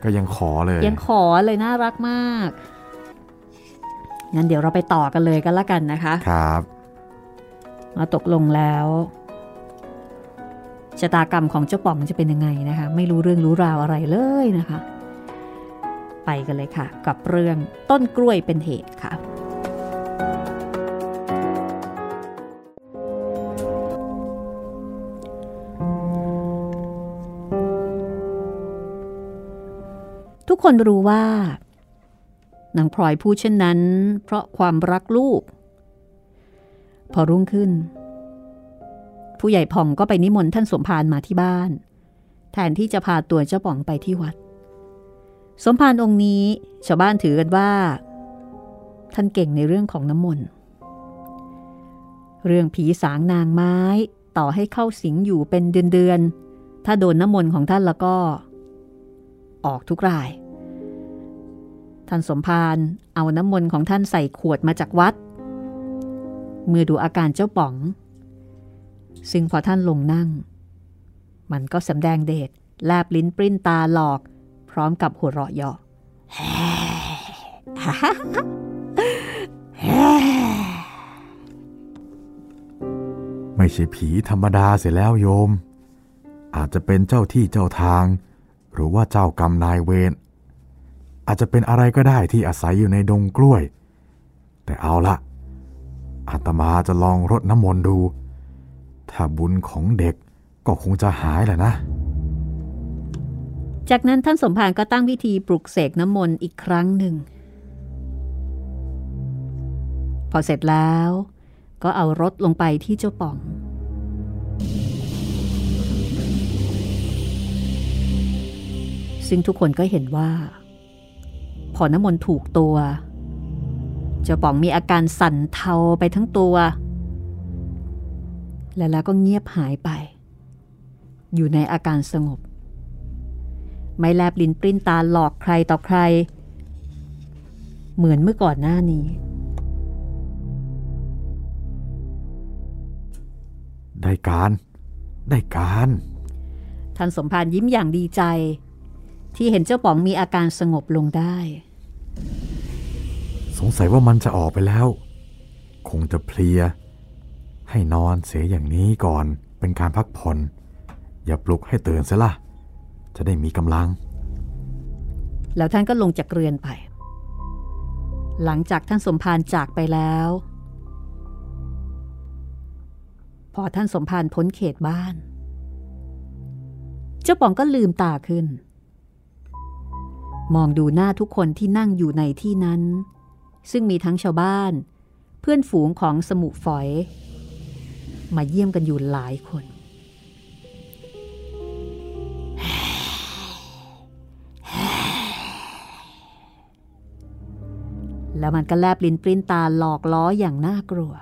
ก็ยังขอเลย ยังขอเลยน่ารักมากงั้นเดี๋ยวเราไปต่อกันเลยกันละกันนะคะครับมาตกลงแล้วชะตากรรมของเจ้าป่องจะเป็นยังไงนะคะ ไม่รู้เรื่องรู้ราวอะไรเลยนะคะ ไปกันเลยค่ะ กับเรื่องต้นกล้วยเป็นเหตุค่ะ ทุกคนรู้ว่านางพลอยพูดเช่นนั้น เพราะความรักลูก พอรุ่งขึ้น ผู้ใหญ่ผ่องก็ไปนิมนต์ท่านสมภารมาที่บ้าน แทนที่จะพาตัวเจ้าป่องไปที่วัด สมภารองค์นี้ชาวบ้านถือกันว่า ท่านเก่งในเรื่องของน้ำมนต์เรื่องผีสางนางไม้ ต่อให้เข้าสิงอยู่เป็นเดือนๆถ้าโดนน้ำมนต์ของท่านแล้วก็ ออกทุกราย ท่านสมภารเอาน้ำมนต์ของท่านใส่ขวดมาจากวัด เมื่อดูอาการเจ้าป๋อง ซึ่งพอท่านลงนั่ง มันก็สำแดงเดชแลบลิ้นปริ้นตาหลอก ร้อมกับหัวเราะเยาะไม่ใช่ผีธรรมดาเสียแล้วโยม อาจจะเป็นเจ้าที่เจ้าทาง หรือว่าเจ้ากรรมนายเวรอาจจะเป็นอะไรก็ได้ที่อาศัยอยู่ในดงกล้วย แต่เอาละอาตมาจะลองรดน้ำมนต์ดู ถ้าบุญของเด็กก็คงจะหายแหละนะ จากนั้นท่านสมภารก็ตั้งพิธีปลุกเสกน้ำมนต์อีกครั้งหนึ่ง พอเสร็จแล้วก็เอารถลงไปที่เจ้าป่อง ซึ่งทุกคนก็เห็นว่า พอน้ำมนต์ถูกตัว เจ้าป่องมีอาการสั่นเทาไปทั้งตัว และแล้วก็เงียบหายไป อยู่ในอาการสงบ ไม่แลบลิ้นปริ้นตาหลอกใครต่อใคร เหมือนเมื่อก่อนหน้านี้ ได้การ ได้การท่านสมภารยิ้มอย่างดีใจ ที่เห็นเจ้าป๋องมีอาการสงบลงได้ สงสัยว่ามันจะออกไปแล้ว คงจะเพลีย ให้นอนเสียอย่างนี้ก่อนเป็นการพักผ่อน อย่าปลุกให้ตื่นเสียละ จะได้มีกำลัง แล้วท่านก็ลงจากเรือนไป หลังจากท่านสมภารจากไปแล้ว พอท่านสมภารพ้นเขตบ้าน เจ้าป๋องก็ลืมตาขึ้น มองดูหน้าทุกคนที่นั่งอยู่ในที่นั้น ซึ่งมีทั้งชาวบ้าน เพื่อนฝูงของสมุฝอย มาเยี่ยมกันอยู่หลายคน แล้วมันก็แลบลิ้นปริ้นตาหลอกล้ออย่างน่ากลัว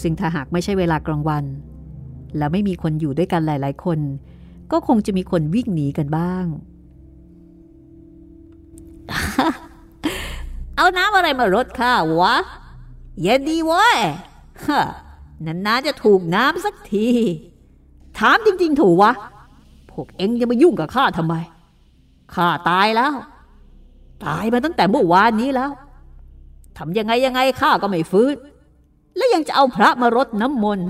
ซึ่งถ้าหากไม่ใช่เวลากลางวัน แล้วไม่มีคนอยู่ด้วยกันหลาย ๆ คน ก็คงจะมีคนวิ่งหนีกันบ้าง เอาน้ำอะไรมารดข้าวะ เย็นดีเว้ยฮะนานๆจะถูกน้ำสักที ถามจริง ๆ ถูกวะ พวกเอ็งจะมายุ่งกับข้าทำไม ข้าตายแล้ว ตายมาตั้งแต่เมื่อวานนี้แล้วทำยังไงยังไงข้าก็ไม่ฟื้น แล้วยังจะเอาพระมารดน้ำมนต์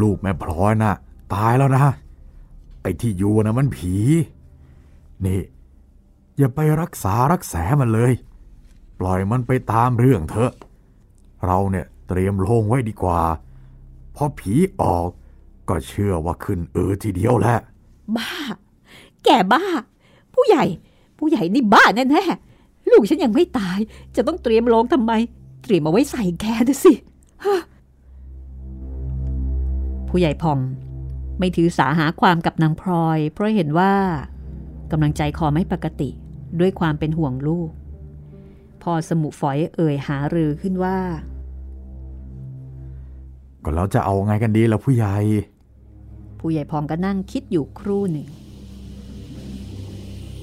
ลูกแม่พลอยน่ะ ตายแล้วนะ ไอ้ที่อยู่นะมันผี นี่ อย่าไปรักษารักษามันเลย ปล่อยมันไปตามเรื่องเถอะ เราเนี่ยเตรียมโลงไว้ดีกว่าพอผีออกก็เชื่อว่าขึ้นเออทีเดียวแหละ บ้า แกบ้า ผู้ใหญ่ ผู้ใหญ่นี่บ้าแน่ๆลูกฉันยังไม่ตาย จะต้องเตรียมโลงทำไม เตรียมเอาไว้ใส่แกนะสิผู้ใหญ่พอมไม่ถือสาหาความกับนางพลอย เพราะเห็นว่ากำลังใจคอไม่ปกติด้วยความเป็นห่วงลูก พอสมุฝอยเอ่ยหารือขึ้นว่า ก็แล้วจะเอาไงกันดีล่ะผู้ใหญ่ ผู้ใหญ่พอมก็นั่งคิดอยู่ครู่หนึ่ง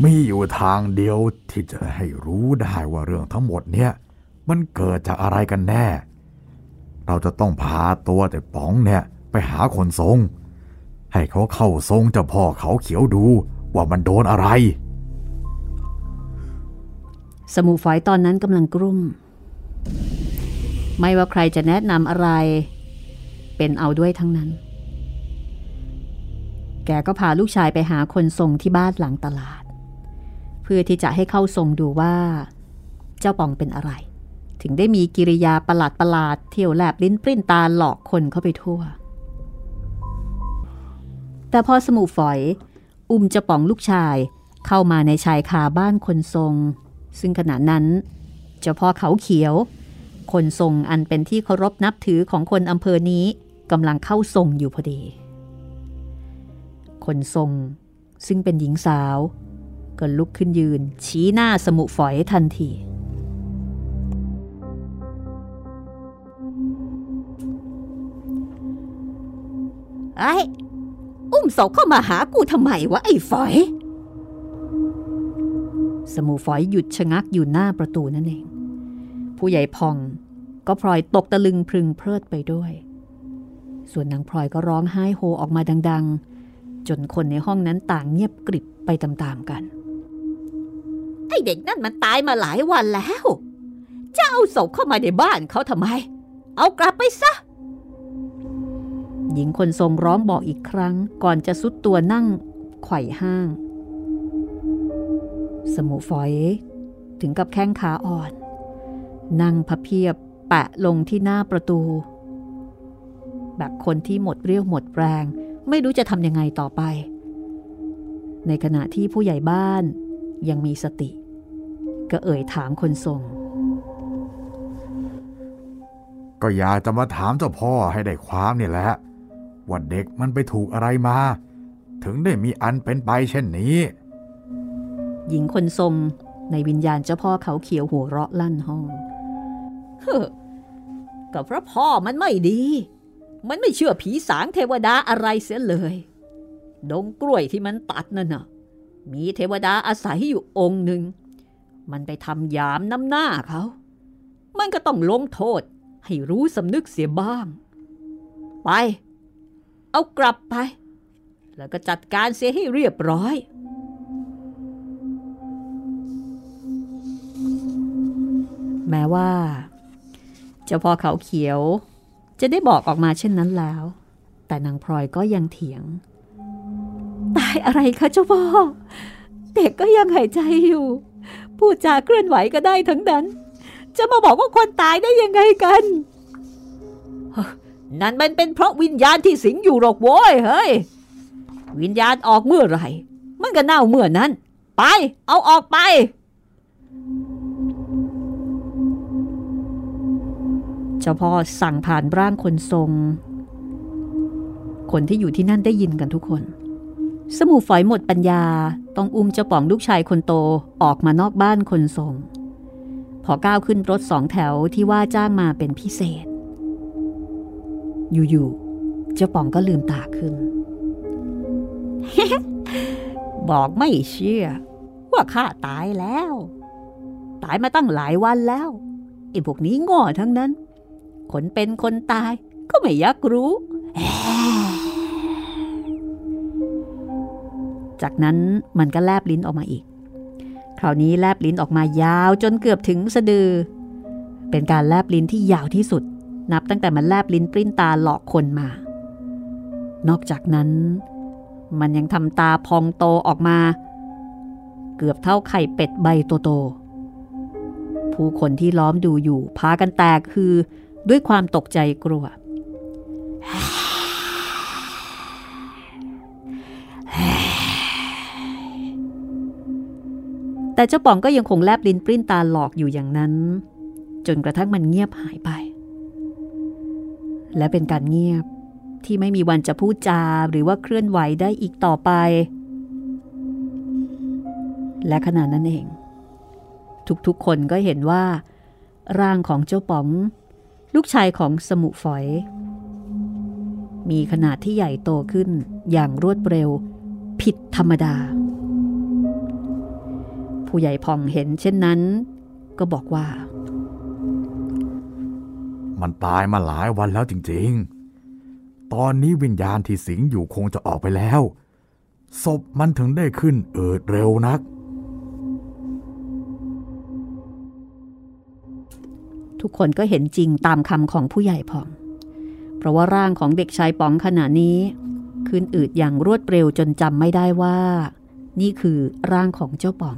มีอยู่ทางเดียวที่จะให้รู้ได้ว่าเรื่องทั้งหมดเนี่ย มันเกิดจากอะไรกันแน่ เราจะต้องพาตัวแต่ป๋องเนี่ยไปหาคนทรง ให้เขาเข้าทรงเจ้าพ่อเขาเขียวดูว่ามันโดนอะไร สมุฝอยตอนนั้นกำลังกรุ่ม ไม่ว่าใครจะแนะนำอะไร เป็นเอาด้วยทั้งนั้น แกก็พาลูกชายไปหาคนทรงที่บ้านหลังตลาด เพื่อที่จะให้เข้าทรงดูว่า เจ้าปองเป็นอะไร ถึงได้มีกิริยาประหลาดประหลาดเที่ยวแลบลิ้นปริ้นตาหลอกคนเข้าไปทั่ว แต่พอสมุฝอย อุ้มเจ้าปองลูกชายเข้ามาในชายคาบ้านคนทรง ซึ่งขณะนั้น เจ้าพ่อเขาเขียว คนทรงอันเป็นที่เคารพนับถือของคนอำเภอนี้กำลังเข้าทรงอยู่พอดี คนทรงซึ่งเป็นหญิงสาวก็ลุกขึ้นยืน ชี้หน้าสมุฝอยทันที ไอ้ อุ้มศพเข้ามาหากูทำไมวะไอ้ฝอย สมูฝอยหยุดชะงักอยู่หน้าประตูนั่นเอง ผู้ใหญ่พองก็พลอยตกตะลึงพรึงเพลิดไปด้วย ส่วนนางพลอยก็ร้องไห้โฮออกมาดัง ๆ จนคนในห้องนั้นต่างเงียบกริบไปตามๆกันไอเด็กนั่นมันตายมาหลายวันแล้วจะเอาศพเข้ามาในบ้านเขาทำไม เอากลับไปซะ หญิงคนทรงร้องบอกอีกครั้งก่อนจะซุดตัวนั่งไขว่ห้าง สมุฝอย ถึงกับแข้งขาอ่อน นั่งพับเพียบแปะลงที่หน้าประตู แบบคนที่หมดเรี่ยวหมดแรง ไม่รู้จะทำยังไงต่อไป ในขณะที่ผู้ใหญ่บ้านยังมีสติ ก็เอ่ยถามคนทรงก็อยากจะมาถามเจ้าพ่อให้ได้ความนี่แหละว่าเด็กมันไปถูกอะไรมา ถึงได้มีอันเป็นไปเช่นนี้ หญิงคนทรงในวิญญาณเจ้าพ่อเขาเขียวหัวเราะลั่นห้องเฮ้อก็เพราะพ่อมันไม่ดี มันไม่เชื่อผีสางเทวดาอะไรเสียเลย ดงกล้วยที่มันตัดนั่นน่ะ มีเทวดาอาศัยอยู่องค์หนึ่ง มันไปทำยามน้ำหน้าเขา มันก็ต้องลงโทษให้รู้สำนึกเสียบ้าง ไป เอากลับไป แล้วก็จัดการเสียให้เรียบร้อย แม้ว่า เจ้าพ่อเขาเขียว จะได้บอกออกมาเช่นนั้นแล้ว แต่นางพลอยก็ยังเถียง ตายอะไรคะเจ้าพ่อ เด็กก็ยังหายใจอยู่ พูดจาเคลื่อนไหวก็ได้ทั้งนั้น จะมาบอกว่าคนตายได้ยังไงกันนั่นมันเป็นเพราะวิญญาณที่สิงอยู่หรอกโว้ยเฮ้ย วิญญาณออกเมื่อไหร่ มันก็เน่าเมื่อนั้น ไป เอาออกไป เจ้าพ่อสั่งผ่านร่างคนทรง คนที่อยู่ที่นั่นได้ยินกันทุกคน สมุฝอยหมดปัญญาต้องอุ้มเจ้าป๋องลูกชายคนโตออกมานอกบ้านคนทรง พอก้าวขึ้นรถสองแถวที่ว่าจ้างมาเป็นพิเศษ อยู่ๆเจ้าป๋องก็ลืมตาขึ้น บอกไม่เชื่อ ว่าข้าตายแล้ว ตายมาตั้งหลายวันแล้วไอ้พวกนี้ง่ทั้งนั้น คนเป็นคนตาย ก็ไม่อยากรู้ จากนั้นมันก็แลบลิ้นออกมาอีก คราวนี้แลบลิ้นออกมายาวจนเกือบถึงสะดือ เป็นการแลบลิ้นที่ยาวที่สุด นับตั้งแต่มันแลบลิ้นปริ้นตาหลอกคนมา นอกจากนั้น มันยังทำตาพองโตออกมา เกือบเท่าไข่เป็ดใบโตๆผู้คนที่ล้อมดูอยู่ พากันแตกคือ ด้วยความตกใจกลัว แต่เจ้าป๋องก็ยังคงแลบลิ้นปริ้นตาหลอกอยู่อย่างนั้น จนกระทั่งมันเงียบหายไป และเป็นการเงียบที่ไม่มีวันจะพูดจาหรือว่าเคลื่อนไหวได้อีกต่อไป และขณะนั้นเอง ทุกๆคนก็เห็นว่า ร่างของเจ้าป๋อง ลูกชายของสมุฝอย มีขนาดที่ใหญ่โตขึ้นอย่างรวดเร็ว ผิดธรรมดา ผู้ใหญ่พองเห็นเช่นนั้น ก็บอกว่า มันตายมาหลายวันแล้วจริงๆ ตอนนี้วิญญาณที่สิงอยู่คงจะออกไปแล้ว ศพมันถึงได้ขึ้นเอิดเร็วนัก ทุกคนก็เห็นจริงตามคำของผู้ใหญ่พอง เพราะว่าร่างของเด็กชายป๋องขณะนี้ ขึ้นอืดอย่างรวดเร็วจนจำไม่ได้ว่า นี่คือร่างของเจ้าป๋อง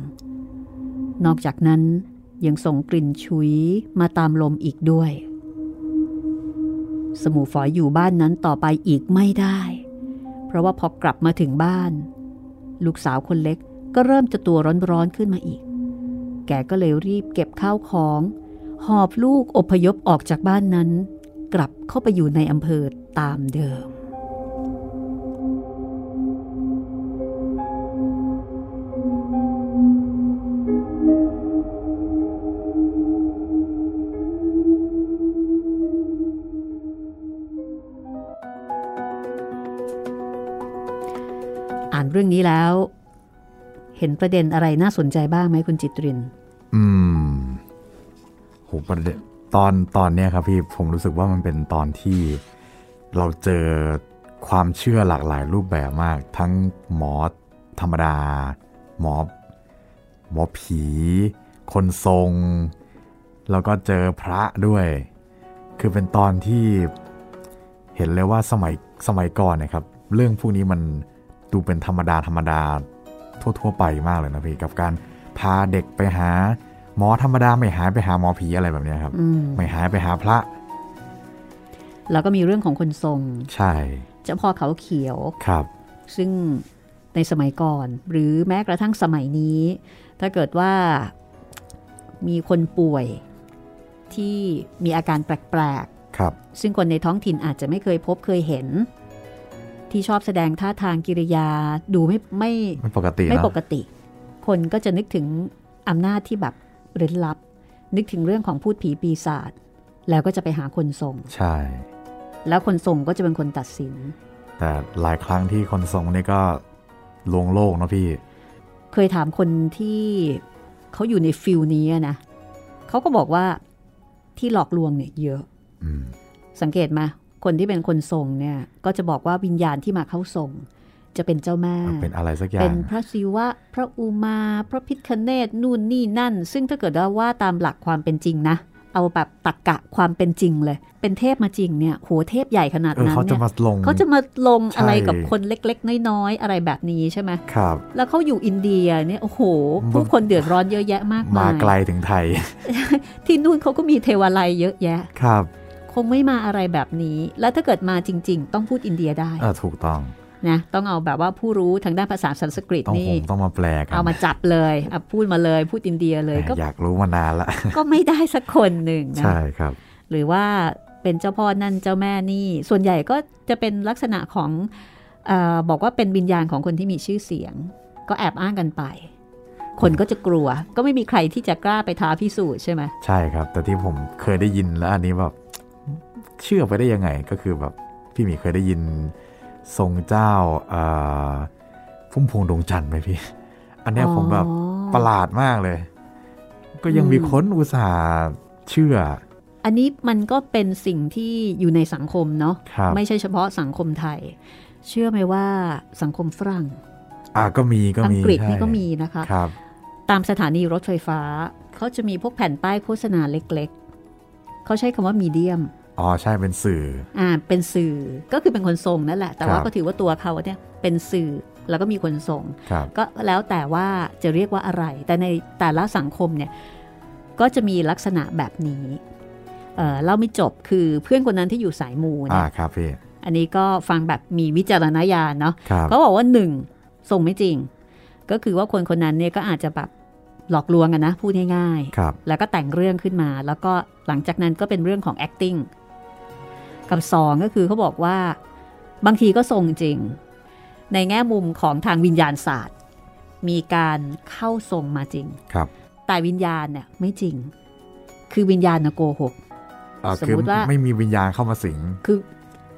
นอกจากนั้นยังส่งกลิ่นฉุยมาตามลมอีกด้วย สมูฝอยอยู่บ้านนั้นต่อไปอีกไม่ได้ เพราะว่าพอกลับมาถึงบ้าน ลูกสาวคนเล็กก็เริ่มจะตัวร้อนๆขึ้นมาอีก แกก็เลยรีบเก็บข้าวของ หอบลูกอพยพออกจากบ้านนั้น กลับเข้าไปอยู่ในอำเภอตามเดิม อ่านเรื่องนี้แล้ว เห็นประเด็นอะไรน่าสนใจบ้างไหมคุณจิตริน อืม ประเด็นตอนตอนเนี้ยครับพี่ผมรู้สึกว่ามันเป็นตอนที่เราเจอความเชื่อหลากหลายรูปแบบมาก ทั้งหมอธรรมดา หมอ หมอผี คนทรง แล้วก็เจอพระด้วย คือเป็นตอนที่เห็นเลยว่าสมัยสมัยก่อนนะครับ เรื่องพวกนี้มันดูเป็นธรรมดาธรรมดาทั่ว ๆ ไปมากเลยนะพี่ กับการพาเด็กไปหา หมอธรรมดาไม่หายไปหาหมอผีอะไรแบบเนี้ยครับอืมไม่หายไปหาพระ แล้วก็มีเรื่องของคนทรง ใช่เจ้าพ่อเขาเขียวครับ ซึ่งในสมัยก่อน หรือแม้กระทั่งสมัยนี้ ถ้าเกิดว่ามีคนป่วยที่มีอาการแปลกครับๆซึ่งคนในท้องถิ่นอาจจะไม่เคยพบเคยเห็น ที่ชอบแสดงท่าทางกิริยาดูไม่ไม่ไม่ปกติไม่เนอะปกติ คนก็จะนึกถึงอำนาจที่แบบ เร้นลับ นึกถึงเรื่องของพูดผีปีศาจแล้วก็จะไปหาคนส่ง ใช่ แล้วคนส่งก็จะเป็นคนตัดสิน แต่หลายครั้งที่คนทรงนี่ก็ลวงโลกเนอะพี่ เคยถามคนที่เขาอยู่ในฟิลนี้อะนะเขาก็บอกว่าที่หลอกลวงเนี่ยเยอะอืมสังเกตไหมคนที่เป็นคนส่งเนี่ย ก็จะบอกว่าวิญญาณที่มาเข้าส่ง จะเป็นเจ้าแม่ เป็นอะไรสักอย่าเป็งนพระศิวะ พระอุมา พระพิคเนตนู่นนี่นั่น ซึ่งถ้าเกิดว่าว่าตามหลักความเป็นจริงนะ เอาแบบตักกะความเป็นจริงเลย เป็นเทพมาจริงเนี่ยโหเทพใหญ่ขนาดเออนั้นเขาจะเนี่ยมาลงเขาจะมาลงอะไรใช่กับคนเล็ก ๆ น้อยๆ อะไรแบบนี้ใช่ไหมครับ แล้วเขาอยู่อินเดียเนี่ยโอ้โหมันผู้คนเดือดร้อนเยอะแยะมากมามายไกลถึงไทย ที่นู่นเขาก็มีเทวาลัยเยอะแยะครับคงไม่มาอะไรแบบนี้ แล้วถ้าเกิดมาจริง ๆ ต้องพูดอินเดียได้เออถูกต้อง นะต้องเอาแบบว่าผู้รู้ทางด้านภาษาสันสกฤตต้องนี่ผมต้องมาแปลกันเอามาจับเลยอะพูดมาเลยพูดอินเดียเลยแหมก็อยากรู้มานานละก็ไม่ได้สักคนหนึ่งนะใช่ครับ หรือว่าเป็นเจ้าพ่อนั่นเจ้าแม่นี่ ส่วนใหญ่ก็จะเป็นลักษณะของเออบอกว่าเป็นวิญญาณของคนที่มีชื่อเสียง ก็แอบอ้างกันไป คนก็จะกลัว ก็ไม่มีใครที่จะกล้าไปท้าพิสูจน์ใช่ไหมใช่ครับ แต่ที่ผมเคยได้ยินแล้วอันนี้แบบเชื่อไปได้ยังไงก็คือแบบพี่หมีเคยได้ยิน ทรงเจ้าเอ่อพุ่มพวงดวงจันทร์ไหมพี่ อันเนี้ยผมแบบอ๋อประหลาดมากเลย ก็ยังอืมมีคนอุตส่าห์เชื่อ อันนี้มันก็เป็นสิ่งที่อยู่ในสังคมเนาะครับไม่ใช่เฉพาะสังคมไทย เชื่อไหมว่าสังคมฝรั่งอะก็มีก็อัมีกฤษใช่นี่ก็มีนะคะครับตามสถานีรถไฟฟ้าเขาจะมีพวกแผ่นป้ายโฆษณาเล็ก ๆเขาใช้คำว่ามีเดียม อ๋อใช่เป็นสื่ออ่าเป็นสื่อก็คือเป็นคนส่งนั่นแหละ แต่ว่าครับก็ถือว่าตัวเขาเนี่ยเป็นสื่อแล้วก็มีคนส่งครับก็แล้วแต่ว่าจะเรียกว่าอะไร แต่ในแต่ละสังคมเนี่ยก็จะมีลักษณะแบบนี้เอ่อเล่าไม่จบคือเพื่อนคนนั้นที่อยู่สายมูอ่าเนี่ยครับพี่อันนี้ก็ฟังแบบมีวิจารณญาณเนาะครับเขาบอกว่าหนึ่งส่งไม่จริง ก็คือว่าคนคนนั้นเนี่ยก็อาจจะแบบหลอกลวงกันนะพูดง่ายครับๆแล้วก็แต่งเรื่องขึ้นมา แล้วก็หลังจากนั้นก็เป็นเรื่องของ acting กับสองก็คือเขาบอกว่าบางทีก็ส่งจริง ในแง่มุมของทางวิญญาณศาสตร์ มีการเข้าทรงมาจริงครับ แต่วิญญาณเนี่ยไม่จริง คือวิญญาณนะโกหกอ่าสมคือมุติว่าไม่มีวิญญาณเข้ามาสิงคือ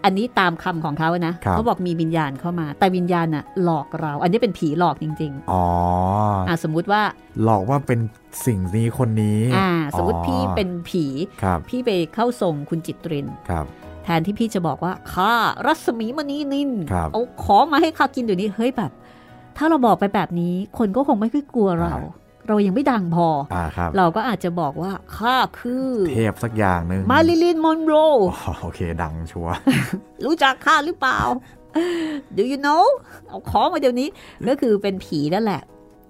อันนี้ตามคำของเขานะครับเขาบอกมีวิญญาณเข้ามา แต่วิญญาณน่ะหลอกเรา อันนี้เป็นผีหลอกจริงอ๋อๆอะสมมุติว่า หลอกว่าเป็นสิ่งนี้คนนี้ อ่า สมมติอ๋อพี่เป็นผีครับพี่ไปเข้าทรงคุณจิตรินครับ แทนที่พี่จะบอกว่าข้ารัศมีมณีนินครับเอาของมาให้ข้ากินเดี๋ยวนี้เฮ้ยแบบ ถ้าเราบอกไปแบบนี้ คนก็คงไม่ค่อยกลัวเรา เรายังไม่ดังพออ่าครับเราก็อาจจะบอกว่าข้าคือ เทพสักอย่างหนึ่งมาริลินมอนโรอ๋อโอเค ดังชัวร์รู้จักข้าหรือเปล่า Do you know เอาของมาเดี๋ยวนี้ ก็คือเป็นผีนั่นแหละ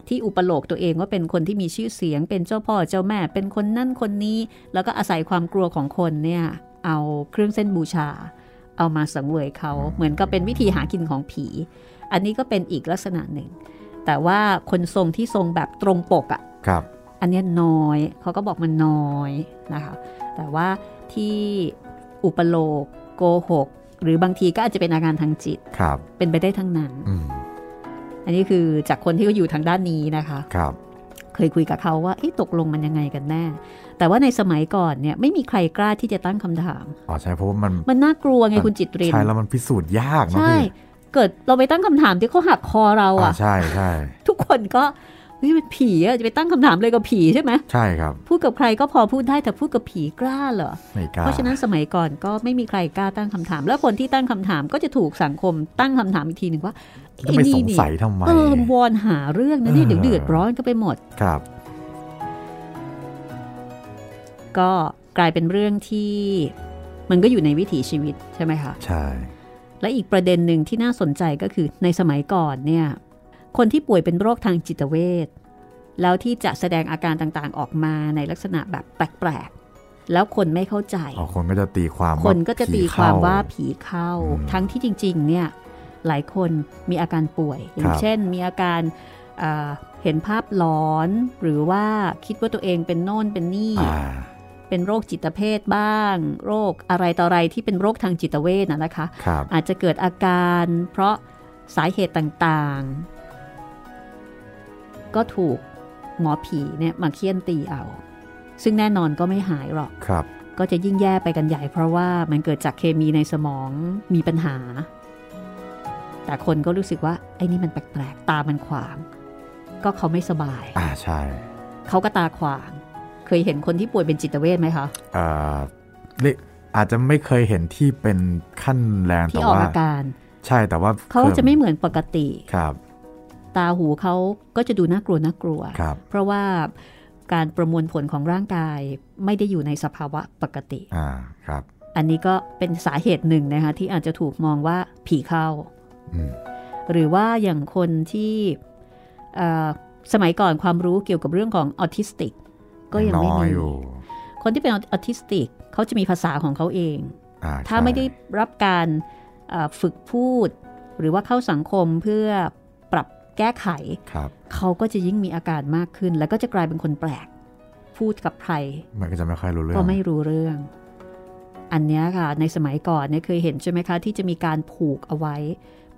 ที่อุปโลกตัวเองว่าเป็นคนที่มีชื่อเสียง เป็นเจ้าพ่อเจ้าแม่เป็นคนนั่นคนนี้ แล้วก็อาศัยความกลัวของคนเนี่ย เอาเครื่องเส้นบูชา เอามาสังเวยเขาเหมือนกับเป็นวิธีหากินของผี อันนี้ก็เป็นอีกลักษณะหนึ่ง แต่ว่าคนทรงที่ทรงแบบตรงปกอะครับอันเนี้ยน้อยเขาก็บอกมันน้อยนะคะแต่ว่าที่อุปโลกโกหก หรือบางทีก็อาจจะเป็นอาการทางจิตครับเป็นไปได้ทั้งนั้นอืมอันนี้คือจากคนที่เขาอยู่ทางด้านนี้นะคะ ครับ เคยคุยกับเขาว่าเอ๊ะตกลงมันยังไงกันแน่ แต่ว่าในสมัยก่อนเนี่ยไม่มีใครกล้าที่จะตั้งคำถาม อ๋อใช่เพราะว่ามันมันน่ากลัวไงคุณจิตรินใช่แล้วมันพิสูจน์ยากเนอะใช่พี่เกิดเราไปตั้งคำถามที่เขาหักคอเราอ่าอะใช่ใช่ทุกคนก็เฮ้ยเป็นผีอะจะไปตั้งคำถามเลยกับผีใช่ไหมใช่ครับ พูดกับใครก็พอพูดได้แต่พูดกับผีกล้าเหรอไม่กล้าเพราะฉะนั้นสมัยก่อนก็ไม่มีใครกล้าตั้งคำถาม แล้วคนที่ตั้งคำถามก็จะถูกสังคมตั้งคำถามอีกทีหนึ่งว่า จะไปสงสัยทำไมเออวอนหาเรื่องนะนี่เออเดี๋ยวเดือดร้อนก็ไปหมดครับ ก็กลายเป็นเรื่องที่มันก็อยู่ในวิถีชีวิตใช่ไหมคะใช่ และอีกประเด็นหนึ่งที่น่าสนใจก็คือในสมัยก่อนเนี่ย คนที่ป่วยเป็นโรคทางจิตเวชแล้วที่จะแสดงอาการต่างๆออกมาในลักษณะแบบแปลกๆ แล้วคนไม่เข้าใจอ๋อคนก็จะตีความคนก็จะตีความว่าผีผีเข้าอืมทั้งที่จริง ๆ เนี่ย หลายคนมีอาการป่วย อย่าคงรับเช่นมีอาการเอ่อเห็นภาพหลอนหรือว่าคิดว่าตัวเองเป็นโน่นเป็นนี่เข้าอ่าเป็นโรคจิตเภทบ้าง โรคอะไรต่ออะไรที่เป็นโรคทางจิตเวชนะนะคะครับอาจจะเกิดอาการเพราะสาเหตุต่างๆ ก็ถูกหมอผีเนี่ยมาเคี่ยนตีเอา ซึ่งแน่นอนก็ไม่หายหรอกครับก็จะยิ่งแย่ไปกันใหญ่เพราะว่ามันเกิดจากเคมีในสมองมีปัญหา แต่คนก็รู้สึกว่าไอ้นี่มันแปลกๆ ตามันขวาง ก็เขาไม่สบาย อ่าใช่ เขาก็ตาขวาง เคยเห็นคนที่ป่วยเป็นจิตเวชไหมคะอ่าเรียกอาจจะไม่เคยเห็นที่เป็นขั้นแรงที่แต่ออกว่าอาการ ใช่แต่ว่าเขาจะไม่เหมือนปกติครับ ตาหูเขาก็จะดูน่ากลัวน่ากลัวครับเพราะว่าการประมวลผลของร่างกายไม่ได้อยู่ในสภาวะปกติอ่าครับอันนี้ก็เป็นสาเหตุหนึ่งนะคะที่อาจจะถูกมองว่าผีเข้าอืม หรือว่าอย่างคนที่เอ่อสมัยก่อนความรู้เกี่ยวกับเรื่องของออทิสติก ก็ยังไม่น้อยมีอยู่คนที่เป็นออทิสติกเขาจะมีภาษาของเขาเองอ่าถ้าใช่ไม่ได้รับการเอ่อฝึกพูด หรือว่าเข้าสังคมเพื่อปรับแก้ไขครับเขาก็จะยิ่งมีอาการมากขึ้น แล้วก็จะกลายเป็นคนแปลก พูดกับใคร มันก็จะไม่ค่อยรู้เรื่องก็ไม่รู้เรื่อง อันเนี้ยค่ะในสมัยก่อนเนี่ยเคยเห็นใช่ไหมคะ ที่จะมีการผูกเอาไว้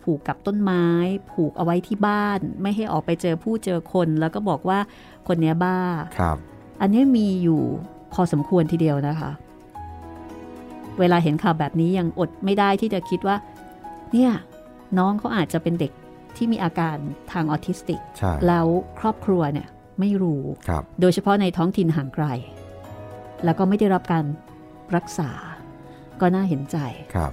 ผูกกับต้นไม้ ผูกเอาไว้ที่บ้าน ไม่ให้ออกไปเจอผู้เจอคน แล้วก็บอกว่าคนเนี้ยบ้าครับ อันเนี้ยมีอยู่พอสมควรทีเดียวนะคะ เวลาเห็นข่าวแบบนี้ยังอดไม่ได้ที่จะคิดว่า เนี่ยน้องเขาอาจจะเป็นเด็กที่มีอาการทางออทิสติกใช่แล้วครอบครัวเนี่ยไม่รู้ครับโดยเฉพาะในท้องถิ่นห่างไกล แล้วก็ไม่ได้รับการรักษา ก็น่าเห็นใจครับ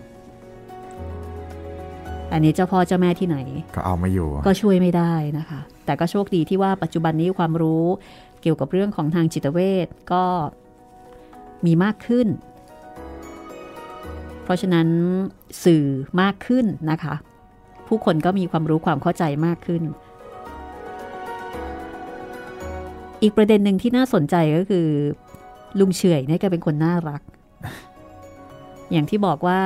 อันนี้เจ้าพ่อเจ้าแม่ที่ไหน ก็เอาไม่อยู่ ก็ช่วยไม่ได้นะคะ แต่ก็โชคดีที่ว่าปัจจุบันนี้ความรู้เกี่ยวกับเรื่องของทางจิตเวชก็มีมากขึ้น เพราะฉะนั้นสื่อมากขึ้นนะคะ ผู้คนก็มีความรู้ความเข้าใจมากขึ้น อีกประเด็นหนึ่งที่น่าสนใจก็คือ ลุงเฉอยเนี่ยแกเป็นคนน่ารัก อย่างที่บอกว่า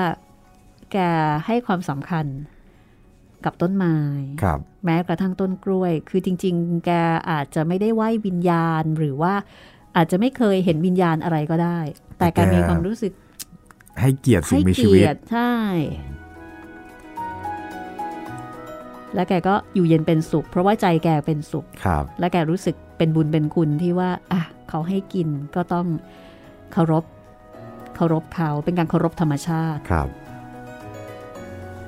แกให้ความสำคัญ กับต้นไม้ครับแม้กระทั่งต้นกล้วย คือจริง ๆ แกอาจจะไม่ได้ไหว้วิญญาณ หรือว่าอาจจะไม่เคยเห็นวิญญาณอะไรก็ได้ แต่แกแต่แกมีความรู้สึก ให้เกียรติสิ่ให้งมีชีเกีวิตยรติใช่ และแกก็อยู่เย็นเป็นสุข เพราะว่าใจแกเป็นสุขครับ และแกรู้สึกเป็นบุญเป็นคุณที่ว่าอะเขาให้กินก็ต้องเคารพ เคารพเขาเป็นการเคารพธรรมชาติครับ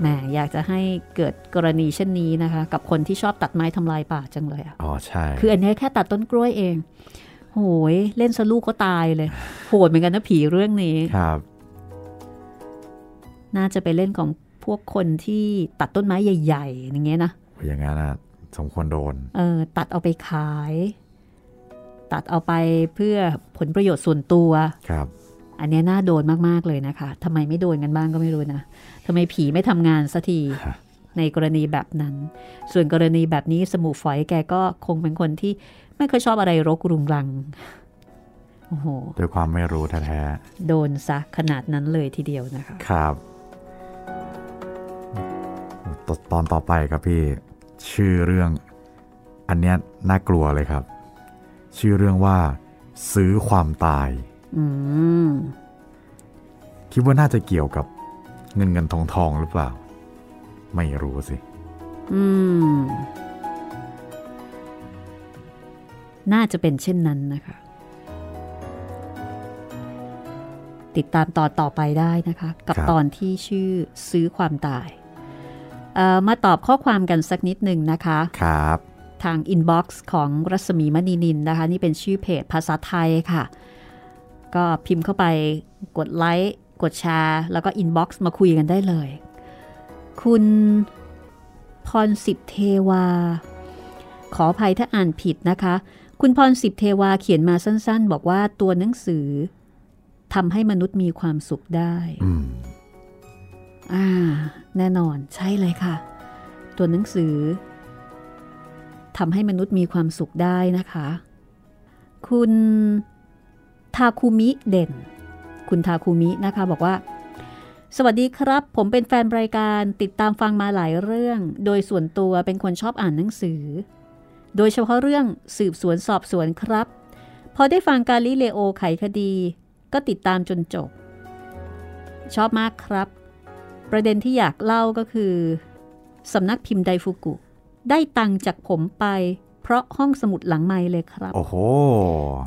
แหมอยากจะให้เกิดกรณีเช่นนี้นะคะ กับคนที่ชอบตัดไม้ทำลายป่าจังเลยอะอ๋อใช่ คืออันนี้แค่ตัดต้นกล้วยเอง โหย เล่นสลูกก็ตายเลย โหดเหมือนกันนะผีเรื่องนี้ครับ น่าจะไปเล่นของพวกคนที่ตัดต้นไม้ใหญ่ ๆ อย่างเงี้ยนะอย่างนั้นนะสมควรโดน เออ ตัดเอาไปขาย ตัดเอาไปเพื่อผลประโยชน์ส่วนตัว ครับ อันเนี้ยน่าโดนมาก ๆ เลยนะคะทำไมไม่โดนกันบ้างก็ไม่รู้นะทำไมผีไม่ทำงานสักทีฮะในกรณีแบบนั้น ส่วนกรณีแบบนี้สมุฝอยแกก็คงเป็นคนที่ไม่เคอยชอบอะไรรกรุงรัง โอ้โหด้วยความไม่รู้แท้โดนซะขนาดนั้นเลยทีเดียวนะคะๆครับตตอนต่อไปครับพี่ ชื่อเรื่อง อันเนี้ยน่ากลัวเลยครับ ชื่อเรื่องว่า ซื้อความตาย อืมคิดว่าน่าจะเกี่ยวกับ เงินเงินทองทองหรือเปล่า ไม่รู้สิ อืม น่าจะเป็นเช่นนั้นนะคะ ติดตามตอนต่อไปได้นะคะ กับครับตอนที่ชื่อซื้อความตายเอ่อมาตอบข้อความกันสักนิดหนึ่งนะคะ ครับ ทาง inbox ของรัศมีมณีนิลนะคะ นี่เป็นชื่อเพจภาษาไทยค่ะ ก็พิมพ์เข้าไปกดไลค์ กดแชร์ แล้วก็ inbox มาคุยกันได้เลย คุณพรสิบเทวา ขออภัยถ้าอ่านผิดนะคะ คุณพรสิบเทวาเขียนมาสั้น ๆ บอกว่าตัวหนังสือทำให้มนุษย์มีความสุขได้อืมอ่า แน่นอนใช่เลยค่ะ ตัวหนังสือทำให้มนุษย์มีความสุขได้นะคะ คุณทาคุมิเด่น คุณทาคุมินะคะบอกว่า สวัสดีครับ ผมเป็นแฟนรายการติดตามฟังมาหลายเรื่อง โดยส่วนตัวเป็นคนชอบอ่านหนังสือ โดยเฉพาะเรื่องสืบสวนสอบสวนครับ พอได้ฟังการลิเลโอไขคดี ก็ติดตามจนจบ ชอบมากครับ ประเด็นที่อยากเล่าก็คือสำนักพิมพ์ไดฟุกุ ได้ตังค์จากผมไปเพราะห้องสมุดหลังไม้เลยครับ โอ้โห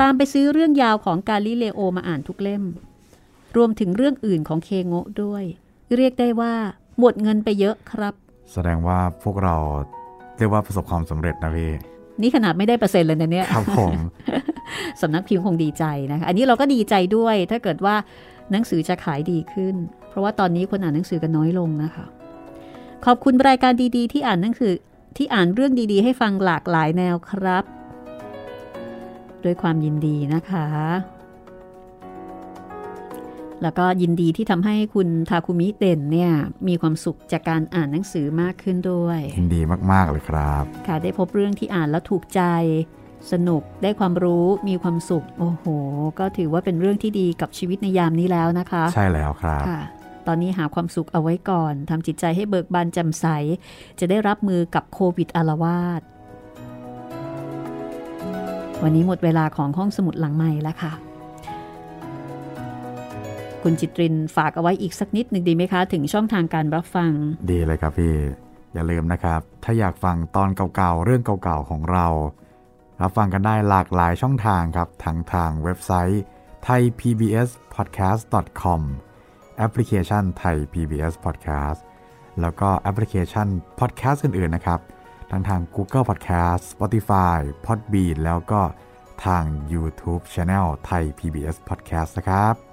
ตามไปซื้อเรื่องยาวของกาลิเลโอมาอ่านทุกเล่ม รวมถึงเรื่องอื่นของเคโงะด้วย เรียกได้ว่า หมดเงินไปเยอะครับ แสดงว่าพวกเราเรียกว่าประสบความสำเร็จนะพี่นี่ขนาดไม่ได้เปอร์เซ็นต์เลยนะเนี่ยครับผมสำนักพิมพ์คงดีใจนะคะอันนี้เราก็ดีใจด้วย ถ้าเกิดว่าหนังสือจะขายดีขึ้น เพราะว่าตอนนี้คนอ่านหนังสือกันน้อยลงนะคะ ขอบคุณรายการดีๆ ที่อ่านหนังสือที่อ่านเรื่องดีๆ ให้ฟังหลากหลายแนวครับ ด้วยความยินดีนะคะ แล้วก็ยินดีที่ทำให้คุณทาคุมิเด่นเนี่ยมีความสุขจากการอ่านหนังสือมากขึ้นด้วยยินดีมากๆเลยครับ ค่ะได้พบเรื่องที่อ่านแล้วถูกใจ สนุกได้ความรู้มีความสุข โอ้โห ก็ถือว่าเป็นเรื่องที่ดีกับชีวิตในยามนี้แล้วนะคะ ใช่แล้วครับค่ะตอนนี้หาความสุขเอาไว้ก่อนทำจิตใจให้เบิกบานแจ่มใส จะได้รับมือกับโควิดอาละวาดวันนี้หมดเวลาของห้องสมุดหลังใหม่แล้วค่ะ คุณจิตรินฝากเอาไว้อีกสักนิดหนึ่งดีไหมคะ ถึงช่องทางการรับฟัง ดีเลยครับพี่ อย่าลืมนะครับ ถ้าอยากฟังตอนเก่าๆ เรื่องเก่าๆ ของเรา รับฟังกันได้หลากหลายช่องทางครับทั้งทางเว็บไซต์ thaipbspodcast.com แอปพลิเคชัน Thai PBS Podcast แล้วก็แอปพลิเคชัน podcast อื่นๆ นะครับ ทั้งทาง Google Podcast Spotify Podbean แล้วก็ทาง YouTube Channel Thai PBS Podcast นะครับ